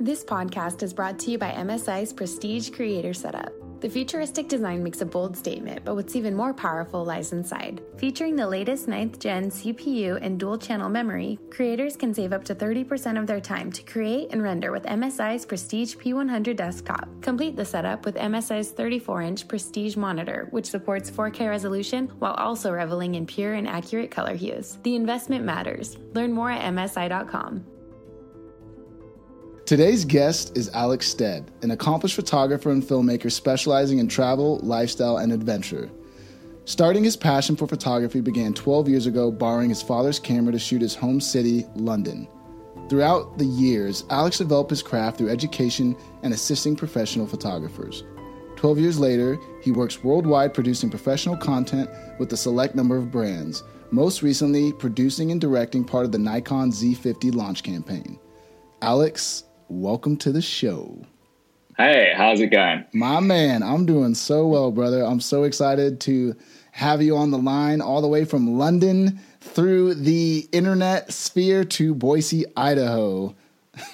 This podcast is brought to you by MSI's Prestige Creator Setup. The futuristic design makes a bold statement, but what's even more powerful lies inside. Featuring the latest 9th gen CPU and dual channel memory, creators can save up to 30% of their time to create and render with MSI's Prestige P100 desktop. Complete the setup with MSI's 34 inch Prestige monitor, which supports 4K resolution while also reveling in pure and accurate color hues. The investment matters. Learn more at MSI.com. Today's guest is Alex Stead, an accomplished photographer and filmmaker specializing in travel, lifestyle, and adventure. Starting his passion for photography began 12 years ago, borrowing his father's camera to shoot his home city, London. Throughout the years, Alex developed his craft through education and assisting professional photographers. 12 years later, he works worldwide producing professional content with a select number of brands, most recently, producing and directing part of the Nikon Z50 launch campaign. Alex, welcome to the show. Hey, how's it going? My man, I'm doing so well, brother. I'm so excited to have you on the line all the way from London through the internet sphere to Boise, Idaho.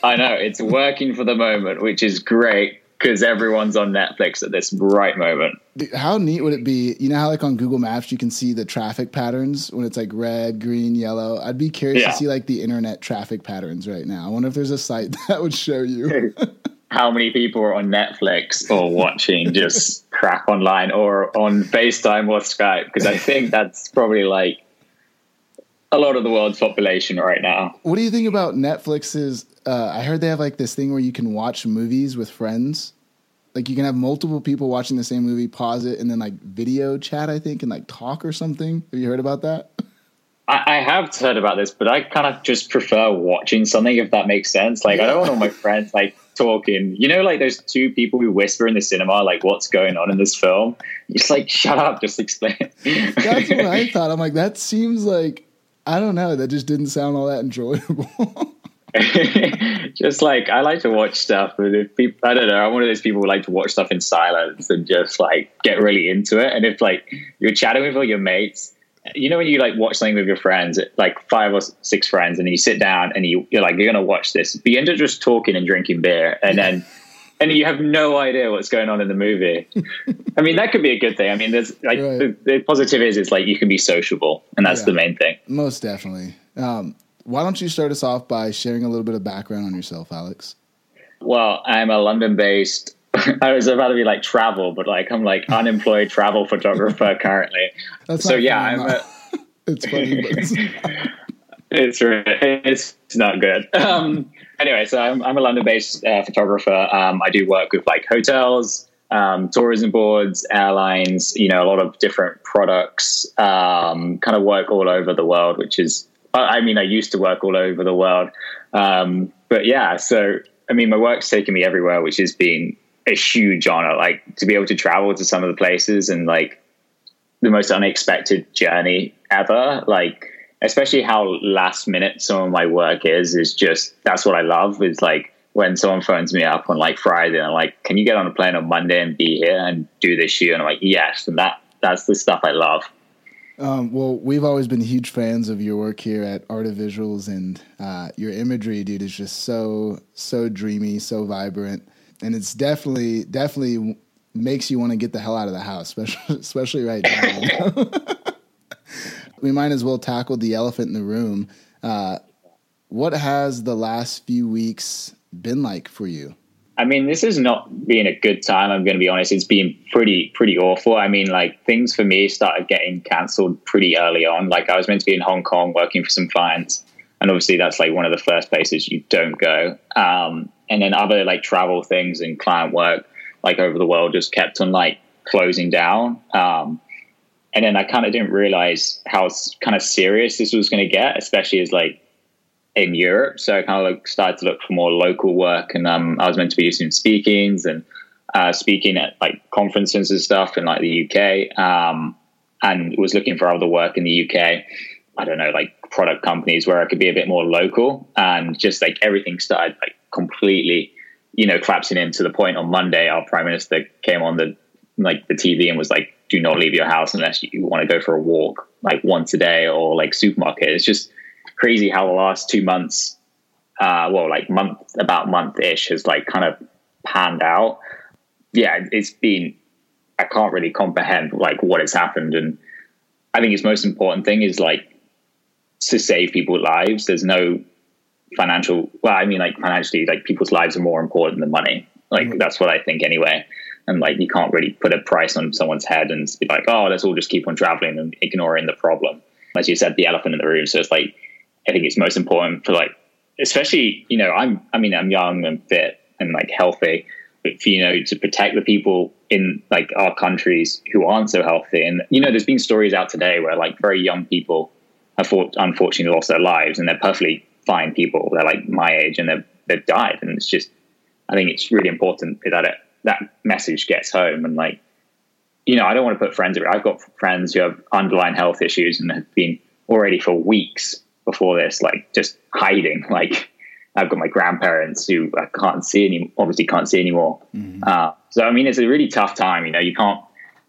I know, it's working for the moment, which is great because everyone's on Netflix at this right moment. How neat would it be? You know how like on Google Maps you can see the traffic patterns when it's like red, green, yellow. I'd be curious yeah. to see like the internet traffic patterns right now. I wonder if there's a site that would show you. how many people are on Netflix or watching just crap online or on FaceTime or Skype? Because I think that's probably like a lot of the world's population right now. What do you think about Netflix's? Uh, I heard they have like this thing where you can watch movies with friends. Like you can have multiple people watching the same movie, pause it, and then like video chat. I think and like talk or something. Have you heard about that? I, I have heard about this, but I kind of just prefer watching something if that makes sense. Like yeah. I don't want all my friends like talking. You know, like those two people who whisper in the cinema, like what's going on in this film. It's like shut up, just explain. That's what I thought. I'm like that seems like I don't know. That just didn't sound all that enjoyable. just like I like to watch stuff, but if people, I don't know, I'm one of those people who like to watch stuff in silence and just like get really into it. And if like you're chatting with all your mates, you know when you like watch something with your friends, like five or six friends, and you sit down and you, you're like you're gonna watch this, but you end up just talking and drinking beer, and then and you have no idea what's going on in the movie. I mean, that could be a good thing. I mean, there's like right. the, the, positive is it's like you can be sociable, and that's yeah, the main thing. Most definitely. Um, why don't you start us off by sharing a little bit of background on yourself, Alex? Well, I'm a London-based. I was about to be like travel, but like I'm like unemployed travel photographer currently. That's so yeah, I'm. A, it's funny, but it's, it's it's not good. Um, anyway, so I'm, I'm a London-based uh, photographer. Um, I do work with like hotels, um, tourism boards, airlines. You know, a lot of different products. Um, kind of work all over the world, which is, I mean, I used to work all over the world, um, but yeah. So I mean, my work's taken me everywhere, which has been a huge honor. Like to be able to travel to some of the places and like the most unexpected journey ever. Like especially how last minute some of my work is is just that's what I love is like when someone phones me up on like Friday and I'm like, can you get on a plane on Monday and be here and do this shoot? And I'm like, yes. And that that's the stuff I love. Um, well, we've always been huge fans of your work here at Art of Visuals, and uh, your imagery, dude, is just so so dreamy, so vibrant, and it's definitely definitely makes you want to get the hell out of the house, especially especially right now. we might as well tackle the elephant in the room. Uh, what has the last few weeks been like for you? I mean, this has not been a good time. I'm going to be honest. It's been pretty, pretty awful. I mean, like things for me started getting cancelled pretty early on. Like I was meant to be in Hong Kong working for some clients, and obviously that's like one of the first places you don't go. Um, and then other like travel things and client work, like over the world, just kept on like closing down. Um, and then I kind of didn't realize how kind of serious this was going to get, especially as like in Europe. So I kind of like started to look for more local work, and um, I was meant to be doing speakings and uh, speaking at like conferences and stuff in like the UK, um, and was looking for other work in the UK. I don't know, like product companies where I could be a bit more local, and just like everything started like completely, you know, collapsing into the point on Monday. Our prime minister came on the like the TV and was like, do not leave your house unless you want to go for a walk like once a day or like supermarket. It's just crazy how the last two months uh, well, like month about month ish has like kind of panned out. Yeah, it's been. I can't really comprehend like what has happened, and I think its most important thing is like to save people's lives. There's no financial. Well, I mean, like financially, like people's lives are more important than money. Like mm-hmm. that's what I think anyway. And like you can't really put a price on someone's head and be like, oh, let's all just keep on traveling and ignoring the problem. As you said, the elephant in the room. So it's like I think it's most important for like, especially you know, I'm I mean I'm young and fit and like healthy, but for, you know to protect the people in like our countries who aren't so healthy. And you know, there's been stories out today where like very young people have unfortunately lost their lives, and they're perfectly fine people. They're like my age, and they've they've died. And it's just, I think it's really important that it, that message gets home. And like, you know, I don't want to put friends. I've got friends who have underlying health issues and have been already for weeks before this, like just hiding. Like I've got my grandparents who I can't see any, obviously can't see anymore. Mm-hmm. Uh, so I mean, it's a really tough time. You know, you can't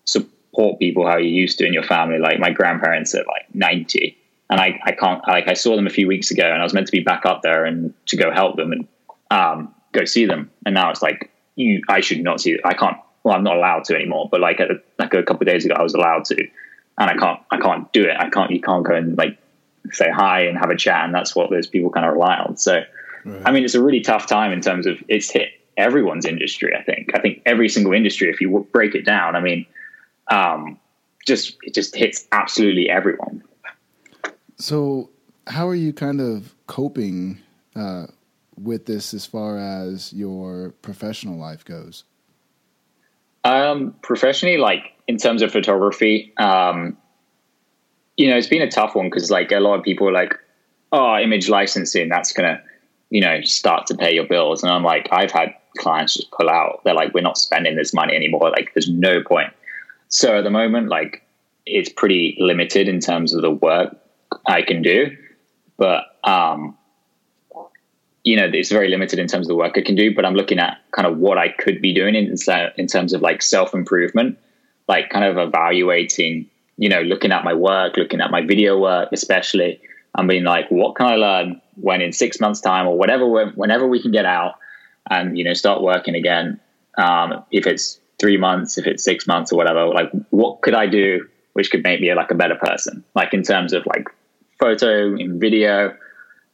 support people how you used to in your family. Like my grandparents are like ninety, and I, I can't. Like I saw them a few weeks ago, and I was meant to be back up there and to go help them and um, go see them. And now it's like you, I should not see. I can't. Well, I'm not allowed to anymore. But like a, like a couple of days ago, I was allowed to, and I can't. I can't do it. I can't. You can't go and like say hi and have a chat, and that's what those people kind of rely on. So, right. I mean, it's a really tough time in terms of it's hit everyone's industry. I think. I think every single industry, if you break it down, I mean, um, just it just hits absolutely everyone. So, how are you kind of coping uh, with this as far as your professional life goes? Um, professionally, like in terms of photography, um, you know, it's been a tough one because like a lot of people are like, oh, image licensing, that's gonna, you know, start to pay your bills. And I'm like, I've had clients just pull out. They're like, we're not spending this money anymore. Like, there's no point. So at the moment, like, it's pretty limited in terms of the work I can do, but um, you know, it's very limited in terms of the work I can do. But I'm looking at kind of what I could be doing in in terms of like self improvement, like kind of evaluating you know, looking at my work, looking at my video work, especially, and being like, what can I learn when in six months' time or whatever, whenever we can get out and, you know, start working again. Um, if it's three months, if it's six months or whatever, like, what could I do which could make me like a better person? Like, in terms of like photo and video,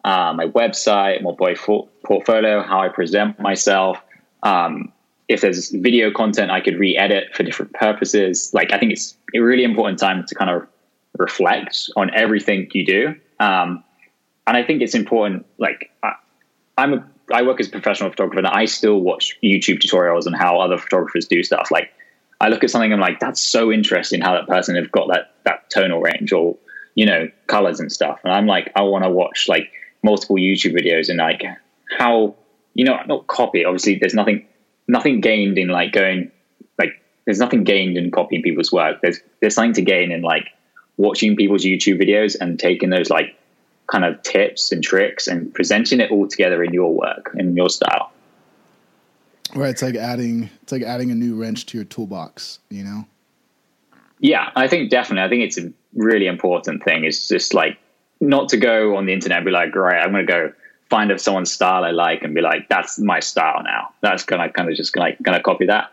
uh, my website, my boy portfolio, how I present myself, um, if there's video content I could re-edit for different purposes. Like I think it's a really important time to kind of reflect on everything you do. Um, and I think it's important. Like I, I'm a, I work as a professional photographer, and I still watch YouTube tutorials on how other photographers do stuff. Like I look at something, I'm like, that's so interesting how that person have got that that tonal range or you know colors and stuff. And I'm like, I want to watch like multiple YouTube videos and like how you know not copy. Obviously, there's nothing nothing gained in like going like there's nothing gained in copying people's work. There's there's something to gain in like watching people's YouTube videos and taking those like kind of tips and tricks and presenting it all together in your work in your style. Right, it's like adding it's like adding a new wrench to your toolbox, you know. Yeah, I think definitely. I think it's a really important thing. Is just like not to go on the internet and be like, great, I'm going to go find if someone's style I like and be like, that's my style now. That's gonna kind of just gonna gonna copy that.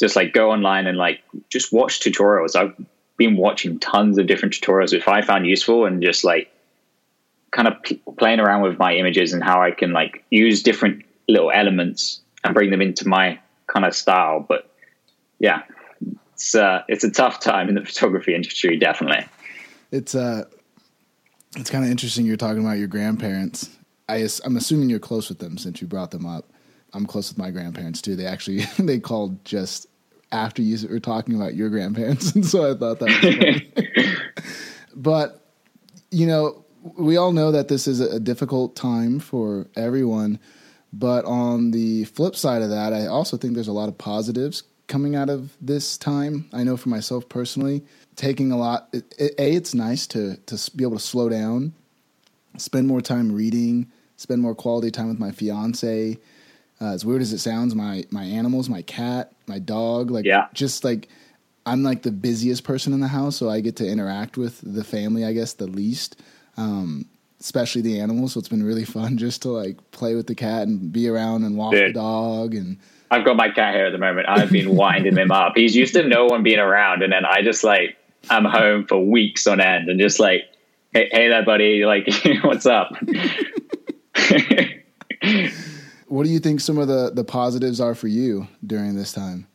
Just like go online and like just watch tutorials. I've been watching tons of different tutorials which I found useful and just like kind of p- playing around with my images and how I can like use different little elements and bring them into my kind of style. But yeah, it's uh, it's a tough time in the photography industry, definitely. It's uh, it's kind of interesting. You're talking about your grandparents I, I'm assuming you're close with them since you brought them up. I'm close with my grandparents too. They actually they called just after you were talking about your grandparents, and so I thought that was funny. but you know, we all know that this is a difficult time for everyone. But on the flip side of that, I also think there's a lot of positives coming out of this time. I know for myself personally, taking a lot. a, it's nice to to be able to slow down, spend more time reading, spend more quality time with my fiance. Uh, as weird as it sounds, my my animals, my cat, my dog, like yeah. just like I'm like the busiest person in the house, so I get to interact with the family, I guess, the least. Um, especially the animals. So it's been really fun just to like play with the cat and be around and walk Dude. the dog and. I've got my cat here at the moment. I've been winding him up. He's used to no one being around, and then I just like I'm home for weeks on end, and just like, hey, hey there, buddy. Like, what's up? what do you think some of the the positives are for you during this time?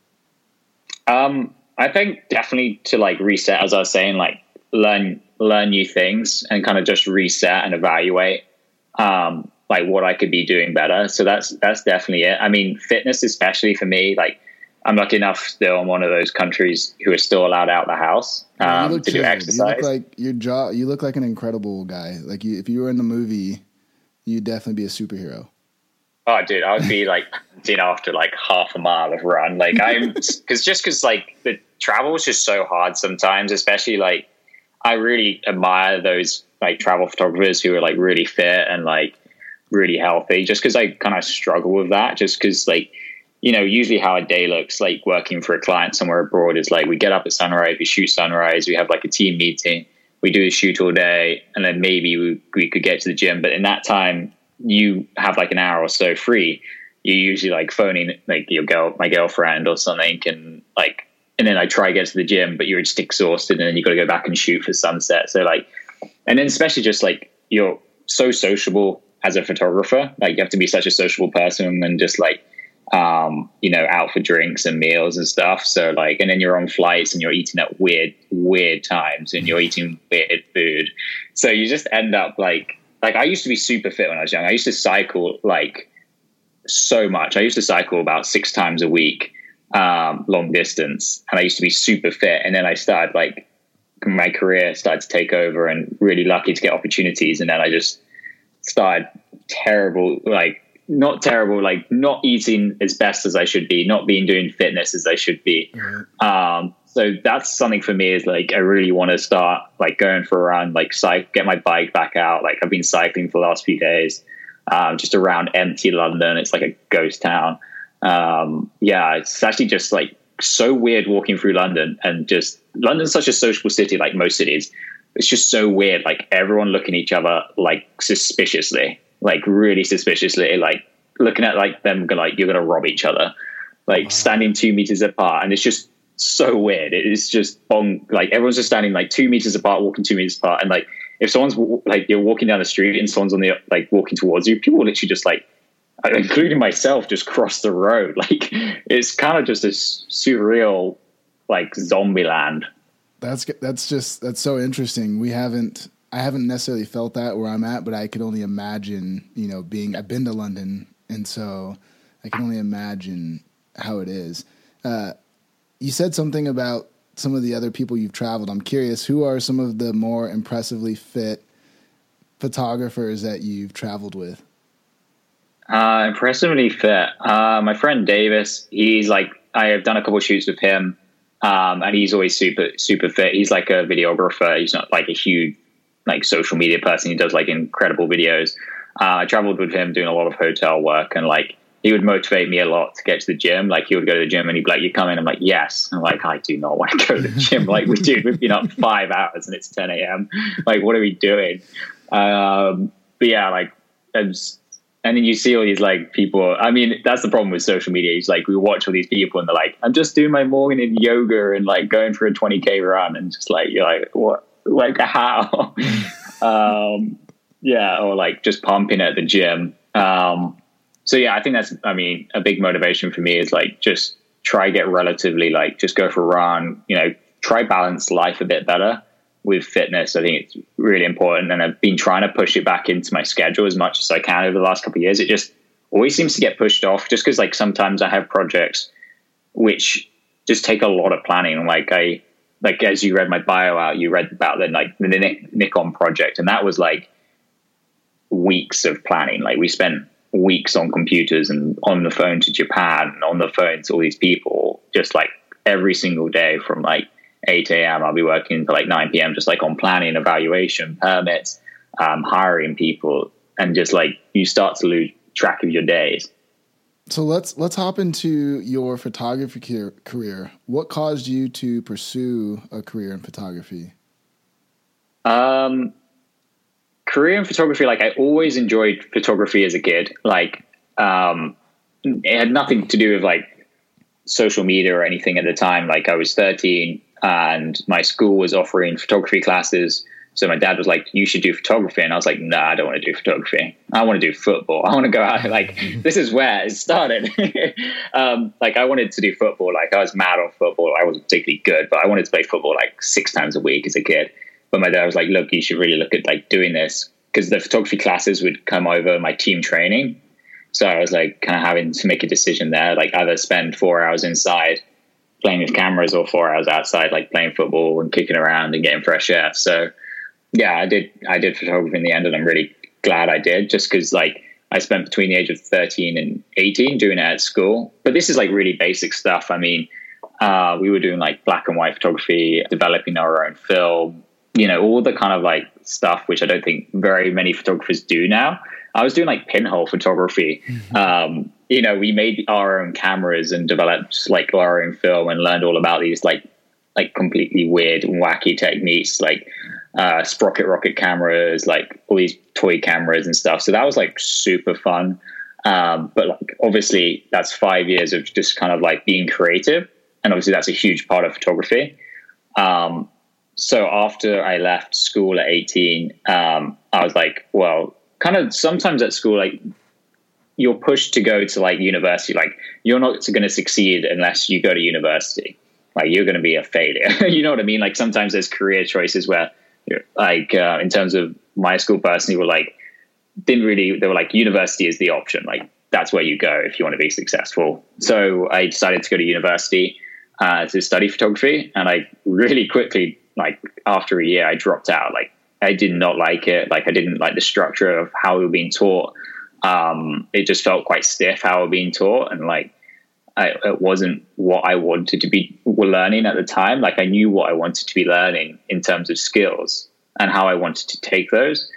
Um, I think definitely to like reset, as I was saying, like learn learn new things and kind of just reset and evaluate um, like what I could be doing better. So that's that's definitely it. I mean, fitness, especially for me, like I'm lucky enough still in one of those countries who are still allowed out the house um, to do exercise. You look like your jaw. You look like an incredible guy. Like you, if you were in the movie, you'd definitely be a superhero. Oh, dude, I would be like, you know, after like half a mile of run. Like I'm, because just because like the travel is just so hard sometimes, especially like I really admire those like travel photographers who are like really fit and like really healthy. Just because I kind of struggle with that. Just because like you know, usually how a day looks like working for a client somewhere abroad is like we get up at sunrise, we shoot sunrise, we have like a team meeting, we do the shoot all day, and then maybe we, we could get to the gym. But in that time, you have like an hour or so free. You're usually like phoning like your girl, my girlfriend or something, and like, and then I try to get to the gym, but you're just exhausted, and then you got to go back and shoot for sunset. So like, and then especially just like you're so sociable as a photographer, like you have to be such a sociable person and just like um, you know, out for drinks and meals and stuff. So like, and then you're on flights and you're eating at weird, weird times and you're eating weird food. So you just end up like, like I used to be super fit when I was young. I used to cycle like so much. I used to cycle about six times a week, um, long distance, and I used to be super fit. And then I started like my career started to take over, and really lucky to get opportunities. And then I just started terrible, like not terrible, like not eating as best as I should be, not being doing fitness as I should be. Mm-hmm. Um, so that's something for me is like I really want to start like going for a run, like cycle, get my bike back out. Like I've been cycling for the last few days, um, just around empty London. It's like a ghost town. Um, yeah, it's actually just like so weird walking through London and just London's such a sociable city, like most cities. It's just so weird, like everyone looking at each other like suspiciously like really suspiciously, like looking at like them like you're gonna rob each other, like wow. standing two meters apart, and it's just so weird. It is just on like everyone's just standing like two meters apart, walking two meters apart, and like if someone's like you're walking down the street and someone's on the like walking towards you, people literally just like, including myself, just cross the road. Like it's kind of just this surreal like zombie land. That's that's just that's so interesting. We haven't I haven't necessarily felt that where I'm at, but I could only imagine, you know, being I've been to London, and so I can only imagine how it is. Uh, you said something about some of the other people you've traveled. I'm curious, who are some of the more impressively fit photographers that you've traveled with? Uh, impressively fit. Uh, my friend Davis, he's like, I have done a couple shoots with him, um, and he's always super, super fit. He's like a videographer. He's not like a huge like social media person. He does like incredible videos. Uh, I traveled with him doing a lot of hotel work and like he would motivate me a lot to get to the gym. Like he would go to the gym and he'd be like, "You come in?" I'm like, "Yes." I'm like, "I do not want to go to the gym." like we do, we've been up five hours and it's 10 a.m. Like what are we doing? Um, but yeah, like and then you see all these like people. I mean, that's the problem with social media. Is like we watch all these people and they're like, "I'm just doing my morning in yoga and like going for a 20k run," and just like you're like, "What? Like how? um, yeah, or like just pumping at the gym. Um, so yeah, I think that's, I mean, a big motivation for me is like just try get relatively like just go for a run, you know, try balance life a bit better with fitness. I think it's really important. And I've been trying to push it back into my schedule as much as I can over the last couple of years. It just always seems to get pushed off just because like sometimes I have projects which just take a lot of planning. Like I, like as you read my bio out, you read about the like the Nikon project, and that was like weeks of planning. Like we spent weeks on computers and on the phone to Japan, and on the phone to all these people, just like every single day from like 8 a.m. I'll be working until like 9 p.m. just like on planning, evaluation, permits, um, hiring people, and just like you start to lose track of your days so let's let's hop into your photography career. What caused you to pursue a career in photography? Um, career in photography, like I always enjoyed photography as a kid. Like, um, it had nothing to do with like social media or anything at the time. Like, I was 13 and my school was offering photography classes. So my dad was like, "You should do photography," and I was like, "No, nah, I don't want to do photography. I want to do football. I want to go out. Like this is where it started. um, like I wanted to do football. Like I was mad on football. I wasn't particularly good, but I wanted to play football like six times a week as a kid. But my dad was like, "Look, you should really look at like doing this because the photography classes would come over my team training." So I was like, kind of having to make a decision there, like either spend four hours inside playing with cameras or four hours outside, like playing football and kicking around and getting fresh air. So yeah, I did. I did photography in the end, and I'm really glad I did, just because like I spent between the age of 13 and 18 doing it at school. But this is like really basic stuff. I mean, uh, we were doing like black and white photography, developing our own film, you know, all the kind of like stuff which I don't think very many photographers do now. I was doing like pinhole photography. Mm-hmm. Um, you know, we made our own cameras and developed like our own film and learned all about these like like completely weird and wacky techniques like uh, sprocket rocket cameras, like all these toy cameras and stuff. So that was like super fun. Um, but like obviously that's five years of just kind of like being creative, and obviously that's a huge part of photography. Um, so after I left school at 18, um, I was like, well, kind of sometimes at school, like you're pushed to go to like university. Like you're not going to succeed unless you go to university. Like you're going to be a failure. you know what I mean? Like sometimes there's career choices where like uh, in terms of my school personally were like didn't really they were like university is the option. Like that's where you go if you want to be successful. So i decided to go to university uh, to study photography and i really quickly like after a year i dropped out. Like i did not like it. Like i didn't like the structure of how we were being taught. Um, it just felt quite stiff how we were being taught and like I, it wasn't what I wanted to be learning at the time. Like I knew what I wanted to be learning in terms of skills and how I wanted to take those.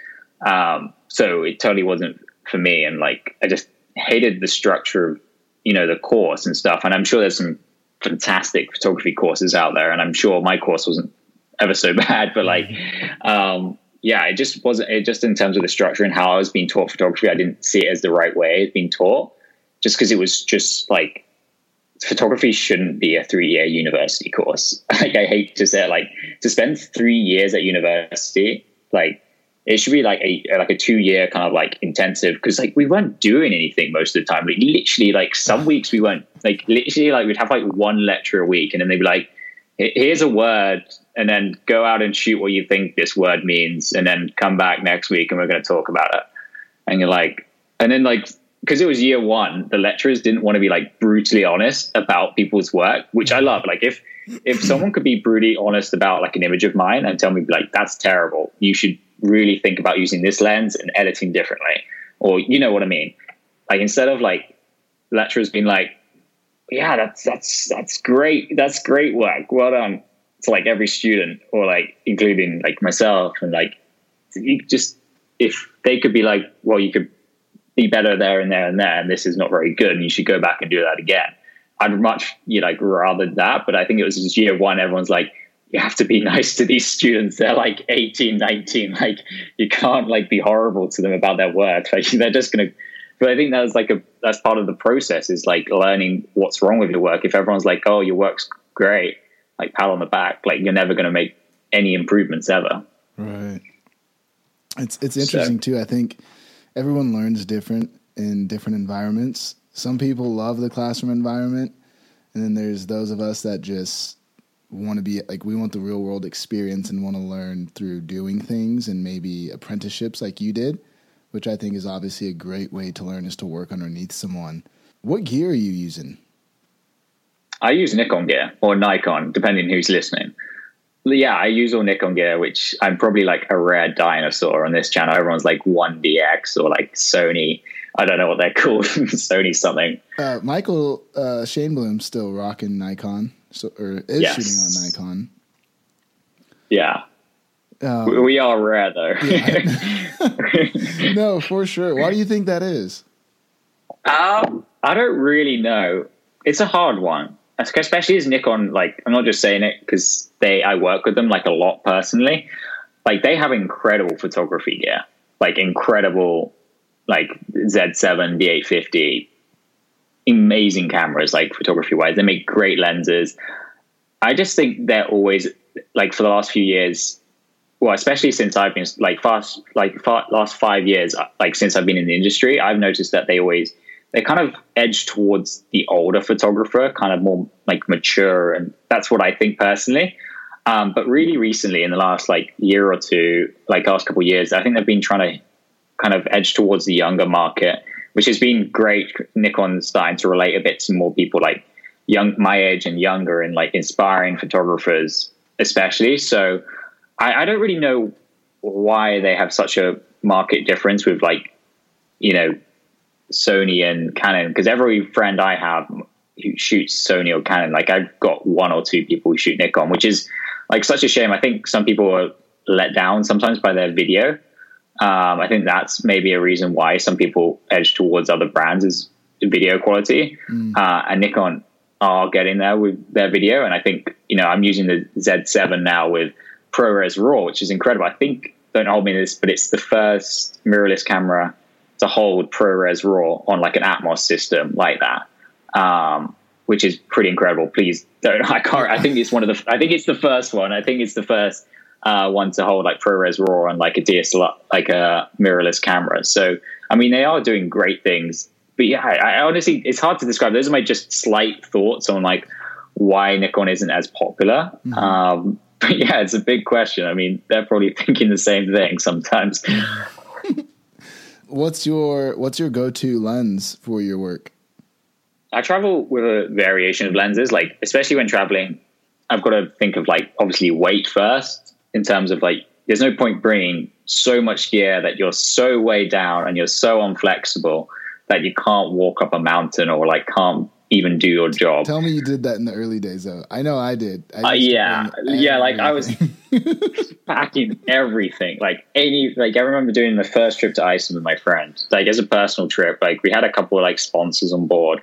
Um, so it totally wasn't for me. And like I just hated the structure of you know the course and stuff. And I'm sure there's some fantastic photography courses out there, and I'm sure my course wasn't ever so bad. But like, um, yeah, it just wasn't. It just in terms of the structure and how I was being taught photography, I didn't see it as the right way it's being taught. Just because it was just like photography shouldn't be a three year university course. like I hate to say it, like to spend three years at university, like it should be like a like a two year kind of like intensive because like we weren't doing anything most of the time. Like literally, like some weeks we weren't like literally like we'd have like one lecture a week, and then they'd be like, "Here's a word." And then go out and shoot what you think this word means, and then come back next week and we're going to talk about it. And you're like, and then like because it was year one, the lecturers didn't want to be like brutally honest about people's work, which I love. Like if if mm-hmm. someone could be brutally honest about like an image of mine and tell me like that's terrible, you should really think about using this lens and editing differently, or you know what I mean. Like instead of like lecturers being like, yeah, that's that's that's great, that's great work, well done to like every student, or like including like myself, and like you just if they could be like, well, you could be better there and there and there, and this is not very good, and you should go back and do that again. I'd much you know, like rather that, but I think it was just year one. Everyone's like, you have to be nice to these students. They're like 18, 19. Like you can't like be horrible to them about their work. Like they're just gonna. But I think that's like a that's part of the process is like learning what's wrong with your work. If everyone's like, oh, your work's great, like pat on the back, like you're never gonna make any improvements ever. Right. It's it's interesting so, too. I think everyone learns different in different environments. Some people love the classroom environment, and then there's those of us that just want to be like we want the real world experience and want to learn through doing things and maybe apprenticeships like you did, which I think is obviously a great way to learn is to work underneath someone. What gear are you using? I use Nikon gear or Nikon, depending who's listening yeah, I use all Nikon gear, which I'm probably like a rare dinosaur on this channel. Everyone's like 1DX or like Sony. I don't know what they're called. Sony something. Uh, Michael uh, Shainblum still rocking Nikon, so, or is yes. shooting on Nikon. Yeah. Um, we are rare though. Yeah. no, for sure. Why do you think that is? Um, I don't really know. It's a hard one especially as Nikon, like I'm not just saying it because they I work with them like a lot personally. Like they have incredible photography gear. like incredible, like Z7, D850, amazing cameras, like photography wise. They make great lenses. I just think they're always like for the last few years. Well, especially since I've been like fast, like last five years, uh, like since I've been in the industry, I've noticed that they always they kind of edge towards the older photographer, kind of more like mature, and that's what I think personally. Um, but really recently, in the last like year or two, like last couple years, I think they've been trying to kind of edge towards the younger market, which has been great. Nikon starting to relate a bit to more people like young, my age and younger, and like inspiring photographers, especially. So I, I don't really know why they have such a market difference with like, you know, Sony and Canon because every friend I have who shoots Sony or Canon, like I've got one or two people who shoot Nikon, which is like such a shame. I think some people are let down sometimes by their video. Um, I think that's maybe a reason why some people edge towards other brands is video quality. Mm. Uh, and Nikon are getting there with their video. And I think, you know, I'm using the Z7 now with ProRes RAW, which is incredible. I think, don't hold me to this, but it's the first mirrorless camera to hold ProRes RAW on like an Atomos system like that, um, which is pretty incredible. Please don't. I can't. I think it's one of the. I think it's the first one. I think it's the first uh, one to hold like ProRes RAW on like a DSLR, like a mirrorless camera. So I mean, they are doing great things. But yeah, I, I honestly, it's hard to describe. Those are my just slight thoughts on like why Nikon isn't as popular. Mm-hmm. Um, but yeah, it's a big question. I mean, they're probably thinking the same thing sometimes. What's your what's your go-to lens for your work? I travel with a variation of lenses, like especially when traveling, I've got to think of like obviously weight first in terms of like there's no point bringing so much gear that you're so way down and you're so unflexible that you can't walk up a mountain or like can't even do your job. Tell me you did that in the early days, though. I know I did. I uh, yeah, yeah. Like I was packing everything. Like any, like I remember doing the first trip to Iceland with my friend. Like as a personal trip. Like we had a couple of like sponsors on board,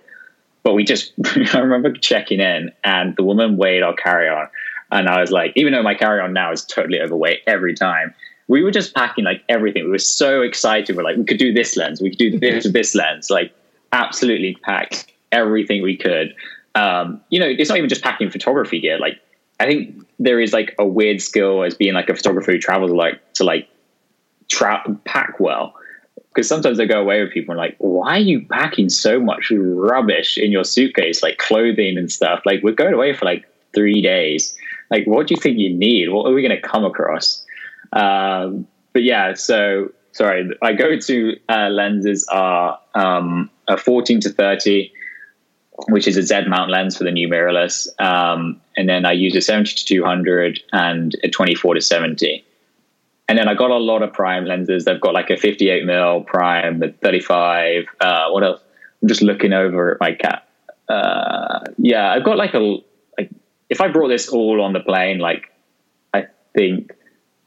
but we just. I remember checking in, and the woman weighed our carry on, and I was like, even though my carry on now is totally overweight every time. We were just packing like everything. We were so excited. We're like, we could do this lens. We could do this this lens. Like, absolutely packed everything we could. Um, you know, it's not even just packing photography gear. Like, I think there is like a weird skill as being like a photographer who travels like to like tra- pack well. Because sometimes I go away with people and like, why are you packing so much rubbish in your suitcase, like clothing and stuff? Like, we're going away for like three days. Like, what do you think you need? What are we going to come across? Um, but yeah, so sorry, I go to uh, lenses are um, a 14 to 30 which is a Z mount lens for the new mirrorless. Um, and then I use a 70 to 200 and a 24 to 70. And then I got a lot of prime lenses. They've got like a 58 mil prime, a 35. Uh, what else? I'm just looking over at my cat. Uh, yeah, I've got like a like. If I brought this all on the plane, like I think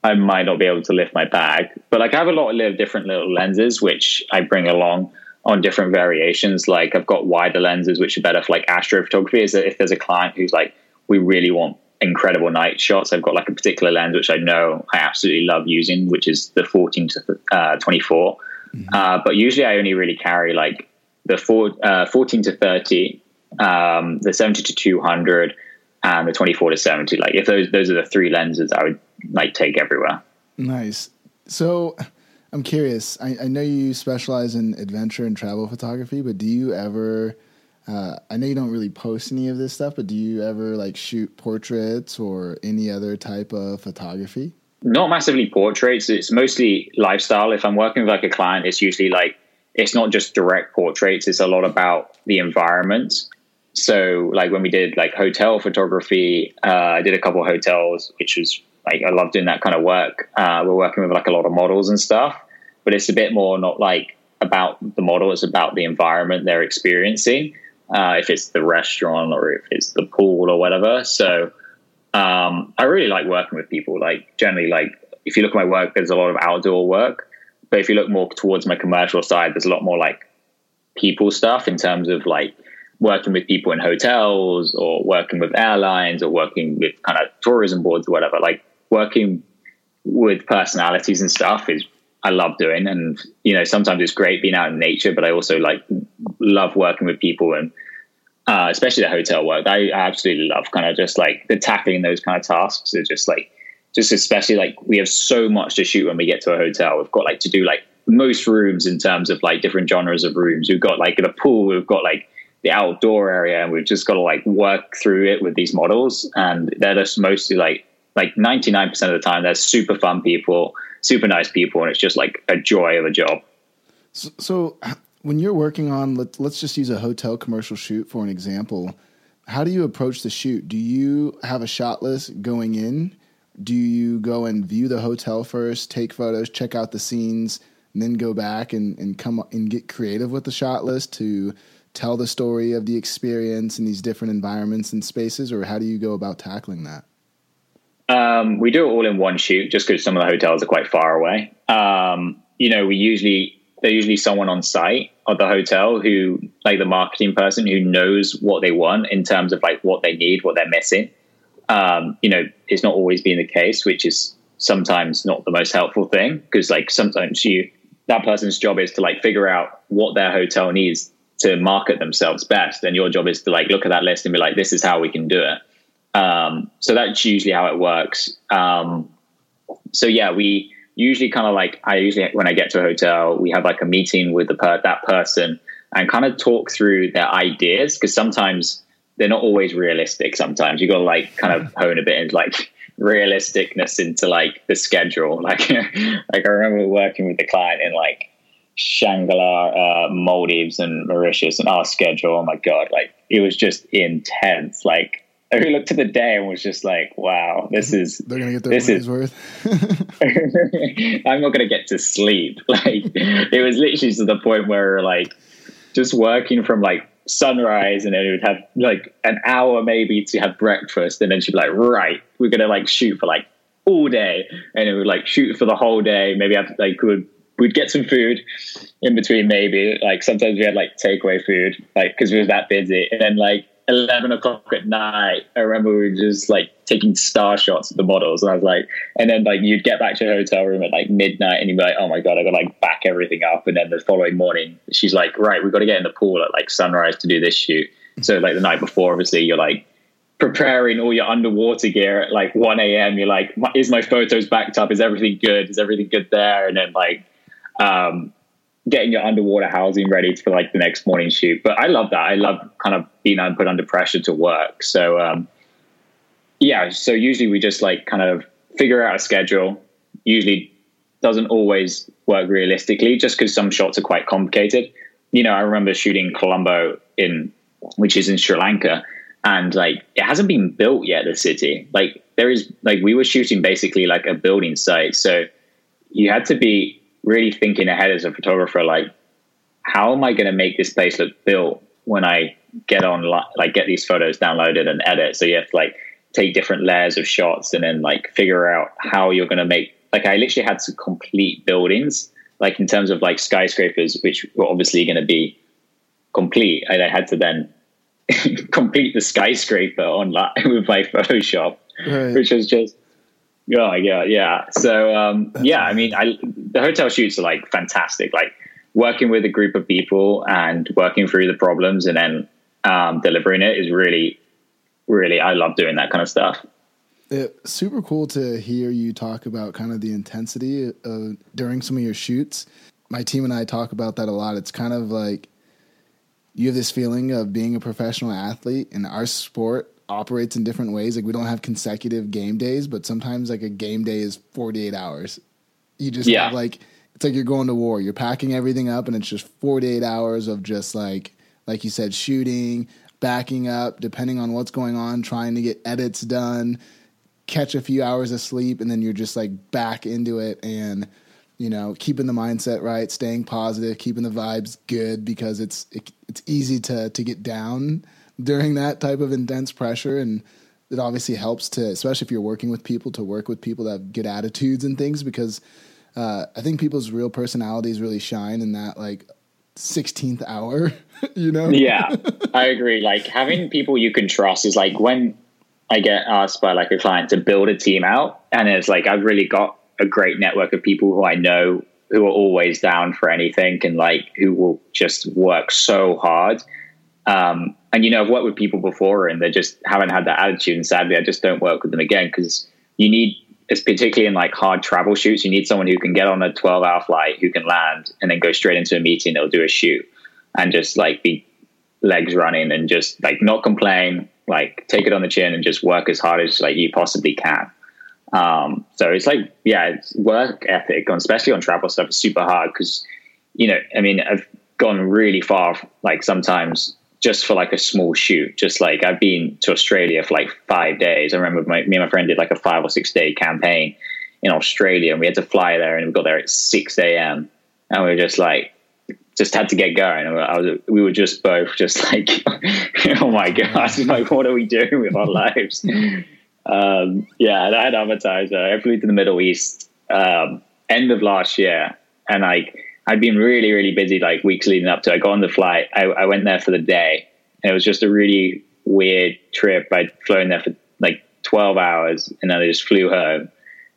I might not be able to lift my bag. But like I have a lot of different little lenses which I bring along on different variations. Like I've got wider lenses, which are better for like astrophotography. Is that if there's a client who's like, we really want incredible night shots, I've got like a particular lens which I know I absolutely love using, which is the 14 to uh, 24. Mm-hmm. Uh, but usually I only really carry like the four, uh, 14 to 30, um, the 70 to 200, and the 24 to 70. Like if those those are the three lenses I would like take everywhere. Nice. So I'm curious. I, I, know you specialize in adventure and travel photography, but do you ever? Uh, I know you don't really post any of this stuff, but do you ever like shoot portraits or any other type of photography? Not massively portraits. It's mostly lifestyle. If I'm working with like a client, it's usually like it's not just direct portraits. It's a lot about the environment. So, like when we did like hotel photography, uh, I did a couple of hotels, which was like I love doing that kind of work. Uh, we're working with like a lot of models and stuff, but it's a bit more not like about the model; it's about the environment they're experiencing. Uh, if it's the restaurant or if it's the pool or whatever. So um, I really like working with people. Like generally, like if you look at my work, there's a lot of outdoor work, but if you look more towards my commercial side, there's a lot more like people stuff in terms of like working with people in hotels or working with airlines or working with kind of tourism boards or whatever. Like working with personalities and stuff is I love doing. And, you know, sometimes it's great being out in nature, but I also like love working with people and, uh, especially the hotel work. I, I absolutely love kind of just like the tackling those kind of tasks are just like, just especially like we have so much to shoot when we get to a hotel. We've got like to do like most rooms in terms of like different genres of rooms. We've got like the pool, we've got like the outdoor area, and we've just got to like work through it with these models. And they're just mostly like like 99% of the time, they're super fun people, super nice people, and it's just like a joy of a job. So, so when you're working on, let, let's just use a hotel commercial shoot for an example. How do you approach the shoot? Do you have a shot list going in? Do you go and view the hotel first, take photos, check out the scenes, and then go back and, and come and get creative with the shot list to tell the story of the experience in these different environments and spaces, or how do you go about tackling that? Um, we do it all in one shoot, just because some of the hotels are quite far away. Um, you know, we usually there's usually someone on site at the hotel who, like the marketing person, who knows what they want in terms of like what they need, what they're missing. Um, you know, it's not always been the case, which is sometimes not the most helpful thing because like sometimes you that person's job is to like figure out what their hotel needs to market themselves best and your job is to like look at that list and be like this is how we can do it um, so that's usually how it works um, so yeah we usually kind of like i usually when i get to a hotel we have like a meeting with the per- that person and kind of talk through their ideas because sometimes they're not always realistic sometimes you got to like kind of hone a bit and like realisticness into like the schedule. Like, like I remember working with the client in like Shangri-La, uh, Maldives, and Mauritius, and our schedule. Oh my god, like it was just intense. Like we looked at the day and was just like, "Wow, this mm-hmm. is they're gonna get their money's is, worth." I'm not gonna get to sleep. Like it was literally to the point where like just working from like sunrise and then we would have like an hour maybe to have breakfast and then she'd be like right we're gonna like shoot for like all day. And it would like shoot for the whole day. Maybe have like would we'd get some food in between maybe. Like sometimes we had like takeaway food like because we were that busy. And then like 11 o'clock at night, I remember we were just like taking star shots of the models. And I was like, and then like you'd get back to your hotel room at like midnight and you'd be like, oh my God, I got to like back everything up. And then the following morning, she's like, right, we've got to get in the pool at like sunrise to do this shoot. So like the night before, obviously, you're like preparing all your underwater gear at like 1 a.m. You're like, is my photos backed up? Is everything good? Is everything good there? And then like, um, getting your underwater housing ready for like the next morning shoot. But I love that. I love kind of being put under pressure to work. So um, yeah, so usually we just like kind of figure out a schedule. Usually doesn't always work realistically, just because some shots are quite complicated. You know, I remember shooting Colombo in, which is in Sri Lanka, and like it hasn't been built yet. The city, like there is, like we were shooting basically like a building site, so you had to be really thinking ahead as a photographer, like how am I going to make this place look built when I get on like get these photos downloaded and edit? So you have to like take different layers of shots and then like figure out how you're going to make. Like I literally had to complete buildings, like in terms of like skyscrapers, which were obviously going to be complete. And I had to then complete the skyscraper online with my Photoshop, right. which was just Oh yeah, yeah. So um, yeah, I mean, I, the hotel shoots are like fantastic. Like working with a group of people and working through the problems and then um, delivering it is really, really. I love doing that kind of stuff. It's super cool to hear you talk about kind of the intensity of, during some of your shoots. My team and I talk about that a lot. It's kind of like you have this feeling of being a professional athlete in our sport operates in different ways. Like we don't have consecutive game days, but sometimes like a game day is 48 hours. You just yeah. like it's like you're going to war. You're packing everything up and it's just 48 hours of just like like you said shooting, backing up depending on what's going on, trying to get edits done, catch a few hours of sleep and then you're just like back into it and you know, keeping the mindset right, staying positive, keeping the vibes good because it's it, it's easy to to get down during that type of intense pressure and it obviously helps to especially if you're working with people to work with people that have good attitudes and things because uh, i think people's real personalities really shine in that like 16th hour you know yeah i agree like having people you can trust is like when i get asked by like a client to build a team out and it's like i've really got a great network of people who i know who are always down for anything and like who will just work so hard. Um, and you know, I've worked with people before and they just haven't had that attitude. And sadly, I just don't work with them again because you need, it's particularly in like hard travel shoots, you need someone who can get on a 12 hour flight, who can land and then go straight into a meeting. They'll do a shoot and just like be legs running and just like not complain, like take it on the chin and just work as hard as like you possibly can. Um, so it's like, yeah, it's work ethic, especially on travel stuff, is super hard because, you know, I mean, I've gone really far, like sometimes just for like a small shoot. Just like I've been to Australia for like five days. I remember my, me and my friend did like a five or six day campaign in Australia, and we had to fly there, and we got there at six a.m. and we were just like, just had to get going. Was, we were just both just like, oh my god, like what are we doing with our lives? Um, yeah, I had Advertiser. I flew to the Middle East um, end of last year, and like I'd been really, really busy like weeks leading up to. I got on the flight. I, I went there for the day, and it was just a really weird trip. I'd flown there for like twelve hours, and then I just flew home.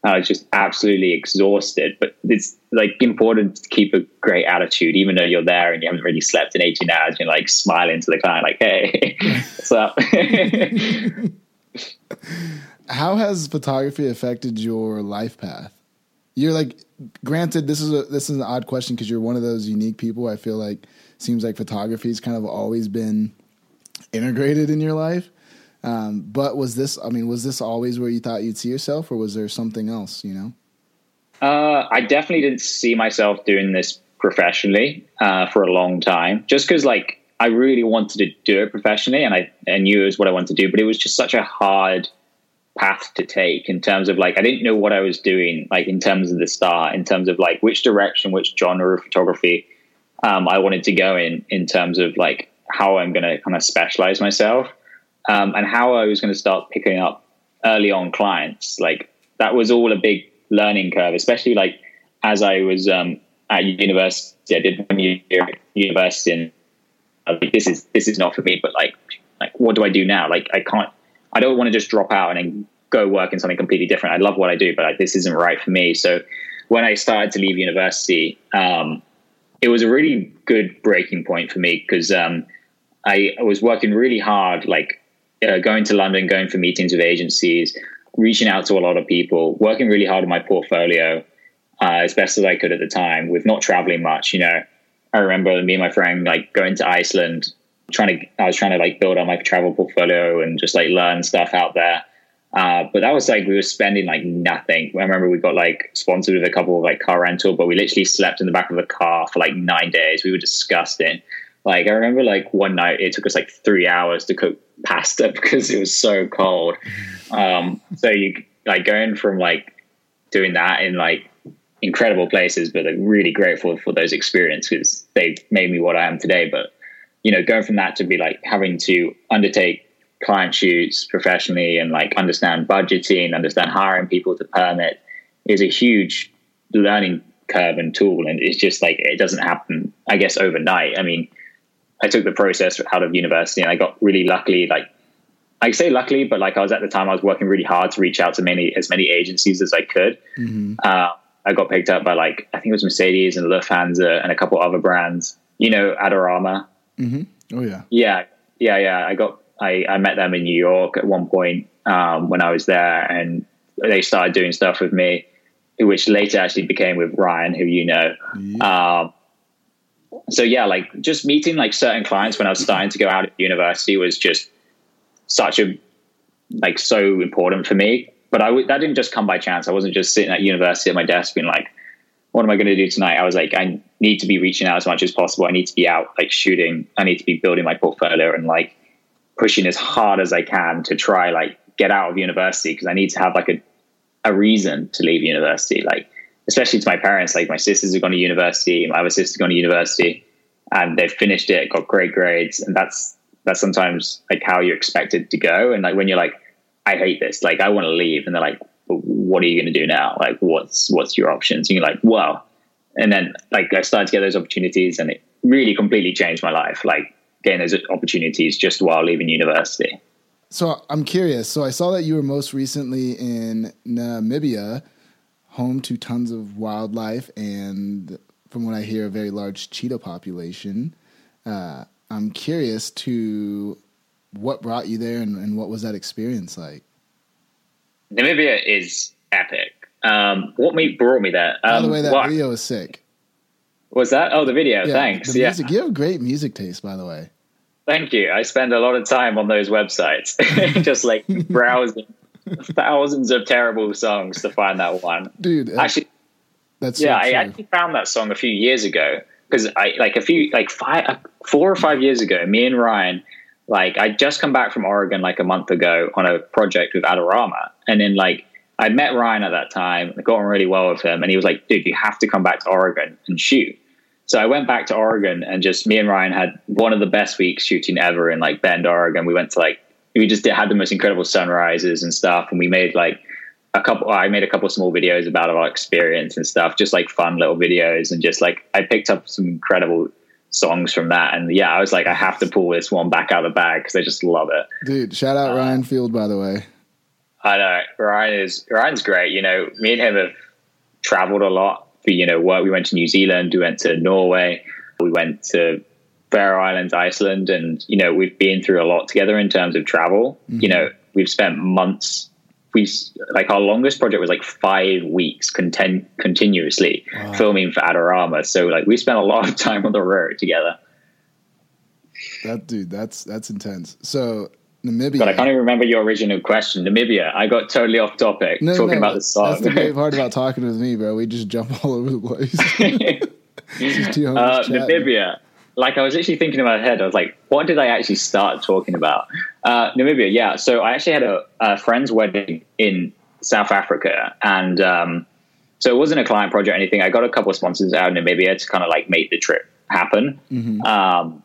I was just absolutely exhausted, but it's like important to keep a great attitude, even though you're there and you haven't really slept in 18 hours. You're like smiling to the client, like, "Hey, what's up?" How has photography affected your life path? You're like, granted, this is a this is an odd question because you're one of those unique people. I feel like seems like photography's kind of always been integrated in your life. Um, but was this? I mean, was this always where you thought you'd see yourself, or was there something else? You know. Uh, I definitely didn't see myself doing this professionally uh, for a long time, just because like I really wanted to do it professionally, and I, I knew it was what I wanted to do, but it was just such a hard path to take in terms of like I didn't know what I was doing, like in terms of the start, in terms of like which direction, which genre of photography um, I wanted to go in, in terms of like how I'm going to kind of specialize myself um, and how I was going to start picking up early on clients. Like that was all a big learning curve, especially like as I was um, at university. I did one year at university, and I like, this is this is not for me. But like, like what do I do now? Like I can't. I don't want to just drop out and then go work in something completely different. I love what I do, but like, this isn't right for me. So when I started to leave university, um, it was a really good breaking point for me because um, I, I was working really hard, like uh, going to London, going for meetings with agencies, reaching out to a lot of people, working really hard on my portfolio uh, as best as I could at the time, with not traveling much. You know, I remember me and my friend like going to Iceland, trying to I was trying to like build on my travel portfolio and just like learn stuff out there. Uh, but that was like we were spending like nothing. I remember we got like sponsored with a couple of like car rental, but we literally slept in the back of a car for like nine days. We were disgusting. Like I remember like one night it took us like three hours to cook pasta because it was so cold. Um, so you like going from like doing that in like incredible places, but I'm really grateful for those experiences. because They've made me what I am today. But you know, going from that to be like having to undertake client shoots professionally and like understand budgeting, understand hiring people to permit is a huge learning curve and tool. And it's just like it doesn't happen, I guess, overnight. I mean, I took the process out of university and I got really luckily, like I say luckily, but like I was at the time, I was working really hard to reach out to many, as many agencies as I could. Mm-hmm. Uh, I got picked up by like, I think it was Mercedes and Lufthansa and a couple other brands, you know, Adorama. Mm-hmm. Oh yeah. Yeah. Yeah. Yeah. I got, I, I met them in New York at one point um, when I was there and they started doing stuff with me, which later actually became with Ryan, who you know. Yeah. Um, so yeah, like just meeting like certain clients when I was starting to go out at university was just such a like so important for me. But I w- that didn't just come by chance. I wasn't just sitting at university at my desk being like, "What am I going to do tonight?" I was like, "I need to be reaching out as much as possible. I need to be out like shooting. I need to be building my portfolio and like pushing as hard as I can to try like get out of university because I need to have like a a reason to leave university. Like especially to my parents, like my sisters have gone to university, my other sister's gone to university, and they've finished it, got great grades, and that's that's sometimes like how you're expected to go. And like when you're like, I hate this, like I want to leave, and they're like, what are you going to do now? Like what's what's your options? And you're like, well, and then like I started to get those opportunities, and it really completely changed my life. Like getting those opportunities just while leaving university. So I'm curious. So I saw that you were most recently in Namibia home to tons of wildlife and, from what I hear, a very large cheetah population. Uh, I'm curious to what brought you there and, and what was that experience like? Namibia is epic. Um, what me brought me there? Um, By the way, that what- video is sick. was that? Oh, the video. Yeah, Thanks. The Yeah, music, you have great music taste, by the way. thank you. I spend a lot of time on those websites, just like browsing thousands of terrible songs to find that one. Dude, Actually, that's yeah, so I actually found that song a few years ago because I like a few like five, uh, four or five years ago. Me and Ryan, like, I just come back from Oregon like a month ago on a project with Adorama, and then like I met Ryan at that time, got on really well with him, and he was like, "Dude, you have to come back to Oregon and shoot." So I went back to Oregon, and just me and Ryan had one of the best weeks shooting ever in like Bend, Oregon. We went to like we just did, had the most incredible sunrises and stuff, and we made like a couple i made a couple small videos about our experience and stuff just like fun little videos and just like i picked up some incredible songs from that and yeah i was like i have to pull this one back out of the bag because i just love it Dude, shout out Ryan Field, by the way. I know ryan is ryan's great you know me and him have traveled a lot for you know work we went to new zealand we went to norway we went to faroe islands iceland and you know we've been through a lot together in terms of travel you know mm-hmm. we've spent months we like our longest project was like five weeks content continuously filming for Adorama. So like we spent a lot of time on the road together. That dude, that's that's intense. So Namibia. But I can't even remember your original question. Namibia. I got totally off topic No, talking no, about the That's the great part about talking with me, bro. We just jump all over the place. Just two homies uh. Namibia. Like I was actually thinking in my head, I was like, what did I actually start talking about? Uh, Namibia, yeah. So I actually had a, a friend's wedding in South Africa, and um, so it wasn't a client project or anything. I got a couple of sponsors out in Namibia to kind of like make the trip happen. Um,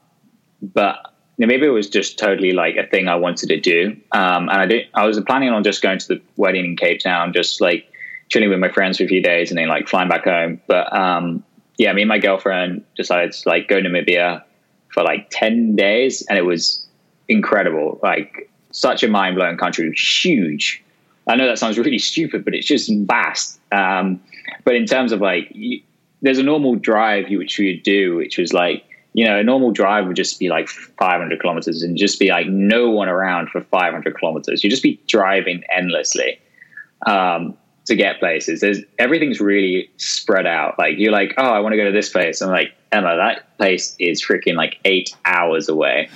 but Namibia was just totally like a thing I wanted to do, um, and I did. I was planning on just going to the wedding in Cape Town, just like chilling with my friends for a few days, and then like flying back home. But um, yeah, me and my girlfriend decided to like go to Namibia for like 10 days and it was incredible. Like such a mind blowing country, huge. I know that sounds really stupid, but it's just vast. Um, but in terms of like, you, there's a normal drive you, which you would do, which was like, you know, a normal drive would just be like 500 kilometers and just be like no one around for 500 kilometers. You'd just be driving endlessly. Um, to get places. There's everything's really spread out. Like you're like, oh, I want to go to this place. I'm like, Emma, that place is freaking like eight hours away,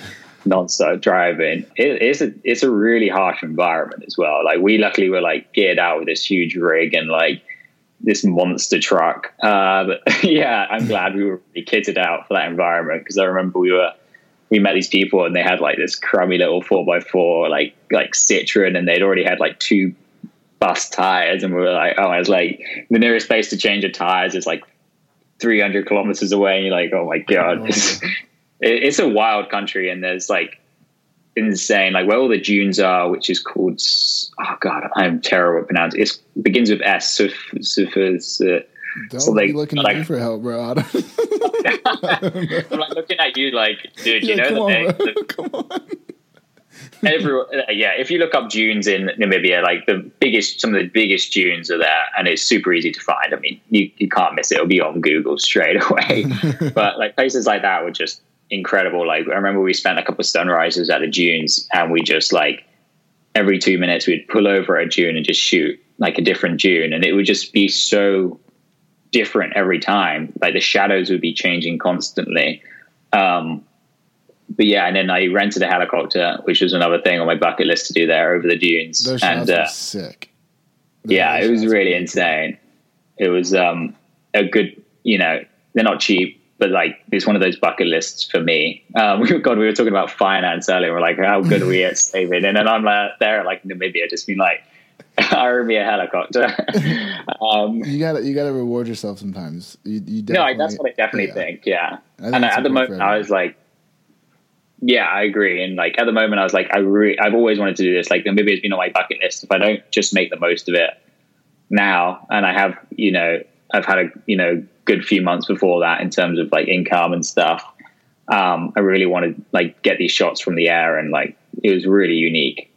nonstop driving. It, it's a it's a really harsh environment as well. Like we luckily were like geared out with this huge rig and like this monster truck. Uh, but yeah, I'm glad we were really kitted out for that environment because I remember we were we met these people and they had like this crummy little four by four like like Citroen and they'd already had like two bust tires and we were like oh I was like the nearest place to change the tires is like 300 kilometers away and you're like oh my god Oh. it's, it's a wild country and there's like insane like where all the dunes are which is called oh god I'm terrible at pronouncing it begins with S so, so, so, Don't so, be like- looking at like- me for help, bro. I'm like looking at you like dude you Yeah, know the thing bro. Come on. Everyone, uh, yeah. If you look up dunes in Namibia, like the biggest, some of the biggest dunes are there, and it's super easy to find. I mean, you, you can't miss it; it'll be on Google straight away. but like places like that were just incredible. Like I remember we spent a couple of sunrises at the dunes, and we just like every two minutes we'd pull over a dune and just shoot like a different dune, and it would just be so different every time. Like the shadows would be changing constantly. Um, but yeah, and then I rented a helicopter, which was another thing on my bucket list to do there over the dunes. Those and uh, sick. Those yeah, it was really cool. insane. It was um, a good, you know, they're not cheap, but like it's one of those bucket lists for me. Um, we were, God, we were talking about finance earlier. We're like, how good are we at saving? And then I'm uh, there, like Namibia, just being like, hire me a helicopter. um, You gotta you gotta reward yourself sometimes. You, you no, I, that's what I definitely yeah. think. Yeah, I think and at the moment, I was like, yeah, I agree. And like at the moment, I was like, I re- I've always wanted to do this. Like Namibia has been on my bucket list. If I don't just make the most of it now, and I have, you know, I've had a you know good few months before that in terms of like income and stuff. Um, I really want to like get these shots from the air, and like it was really unique.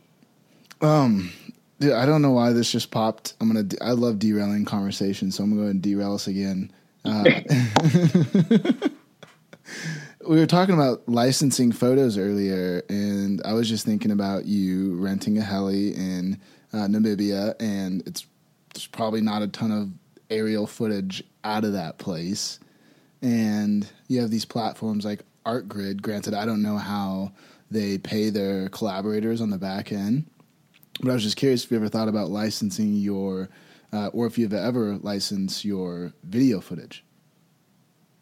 Um, Dude, I don't know why this just popped. I'm gonna. I love derailing conversations, so I'm gonna go and derail us again. Uh, we were talking about licensing photos earlier, and I was just thinking about you renting a heli in uh, Namibia, and it's there's probably not a ton of aerial footage out of that place, and you have these platforms like ArtGrid. Granted, I don't know how they pay their collaborators on the back end, but I was just curious if you ever thought about licensing your, uh, or if you've ever licensed your video footage.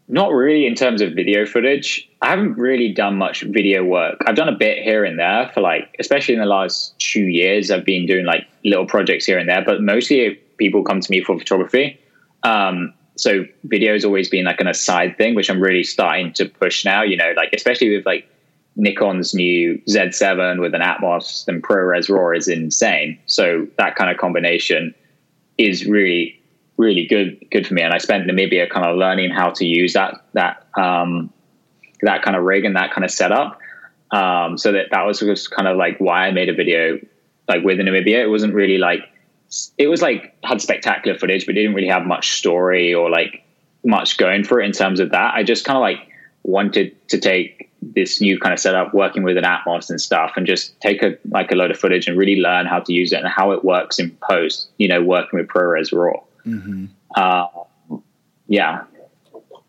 Not really in terms of video footage. I haven't really done much video work. I've done a bit here and there for like, especially in the last two years, I've been doing like little projects here and there, but mostly people come to me for photography. Um, so video has always been like an aside thing, which I'm really starting to push now, you know, like, especially with like Nikon's new Z7 with an Atomos and ProRes RAW is insane. So that kind of combination is really really good good for me. And I spent Namibia kind of learning how to use that that um, that kind of rig and that kind of setup. Um, so that that was, was kind of like why I made a video like with Namibia. It wasn't really like it was like had spectacular footage, but didn't really have much story or like much going for it in terms of that. I just kind of like wanted to take this new kind of setup, working with an Atomos and stuff, and just take a like a load of footage and really learn how to use it and how it works in post. You know, working with ProRes RAW. Mm-hmm. Uh, yeah.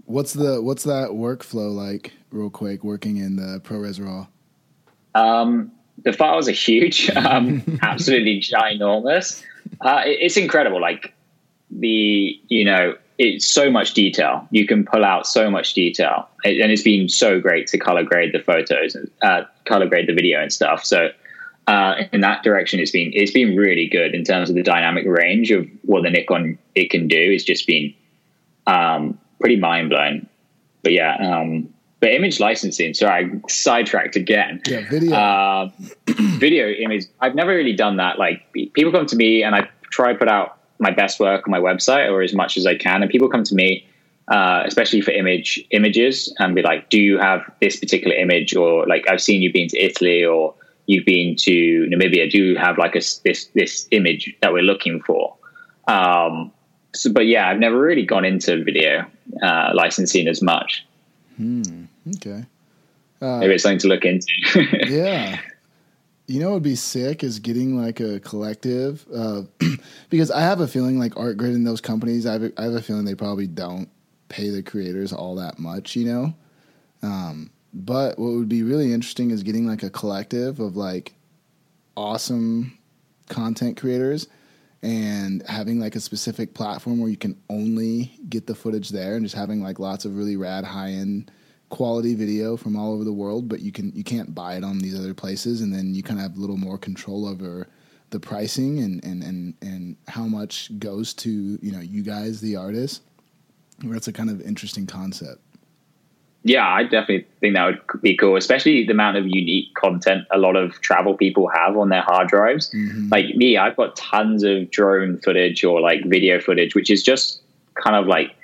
What's the what's that workflow like, real quick, working in the ProRes RAW? Um, the files are huge, um, absolutely ginormous. Uh, it's incredible. Like the you know, it's so much detail. You can pull out so much detail, and it's been so great to color grade the photos and uh, color grade the video and stuff. So uh, in that direction, it's been it's been really good in terms of the dynamic range of what the Nikon it can do. It's just been um, pretty mind blowing. But yeah, um, but image licensing. Sorry, I sidetracked again. Yeah, video. Uh, video image. I've never really done that. Like people come to me and I try to put out my best work on my website or as much as I can, and people come to me. Uh, especially for image images and be like, do you have this particular image? Or like, I've seen you've been to Italy or you've been to Namibia, do you have like a, this this image that we're looking for? Um, so, but yeah, I've never really gone into video uh, licensing as much. Hmm. Okay. Uh, Maybe it's something to look into. yeah. You know what would be sick is getting like a collective, uh, because I have a feeling like ArtGrid and those companies, I have, a, I have a feeling they probably don't pay the creators all that much, you know? Um, but what would be really interesting is getting like a collective of like awesome content creators and having like a specific platform where you can only get the footage there and just having like lots of really rad high end quality video from all over the world but you can you can't buy it on these other places and then you kind of have a little more control over the pricing and and and, and how much goes to you know you guys the artists. That's a kind of interesting concept yeah, I definitely think that would be cool, especially the amount of unique content a lot of travel people have on their hard drives. Mm-hmm. Like me, I've got tons of drone footage or like video footage, which is just kind of like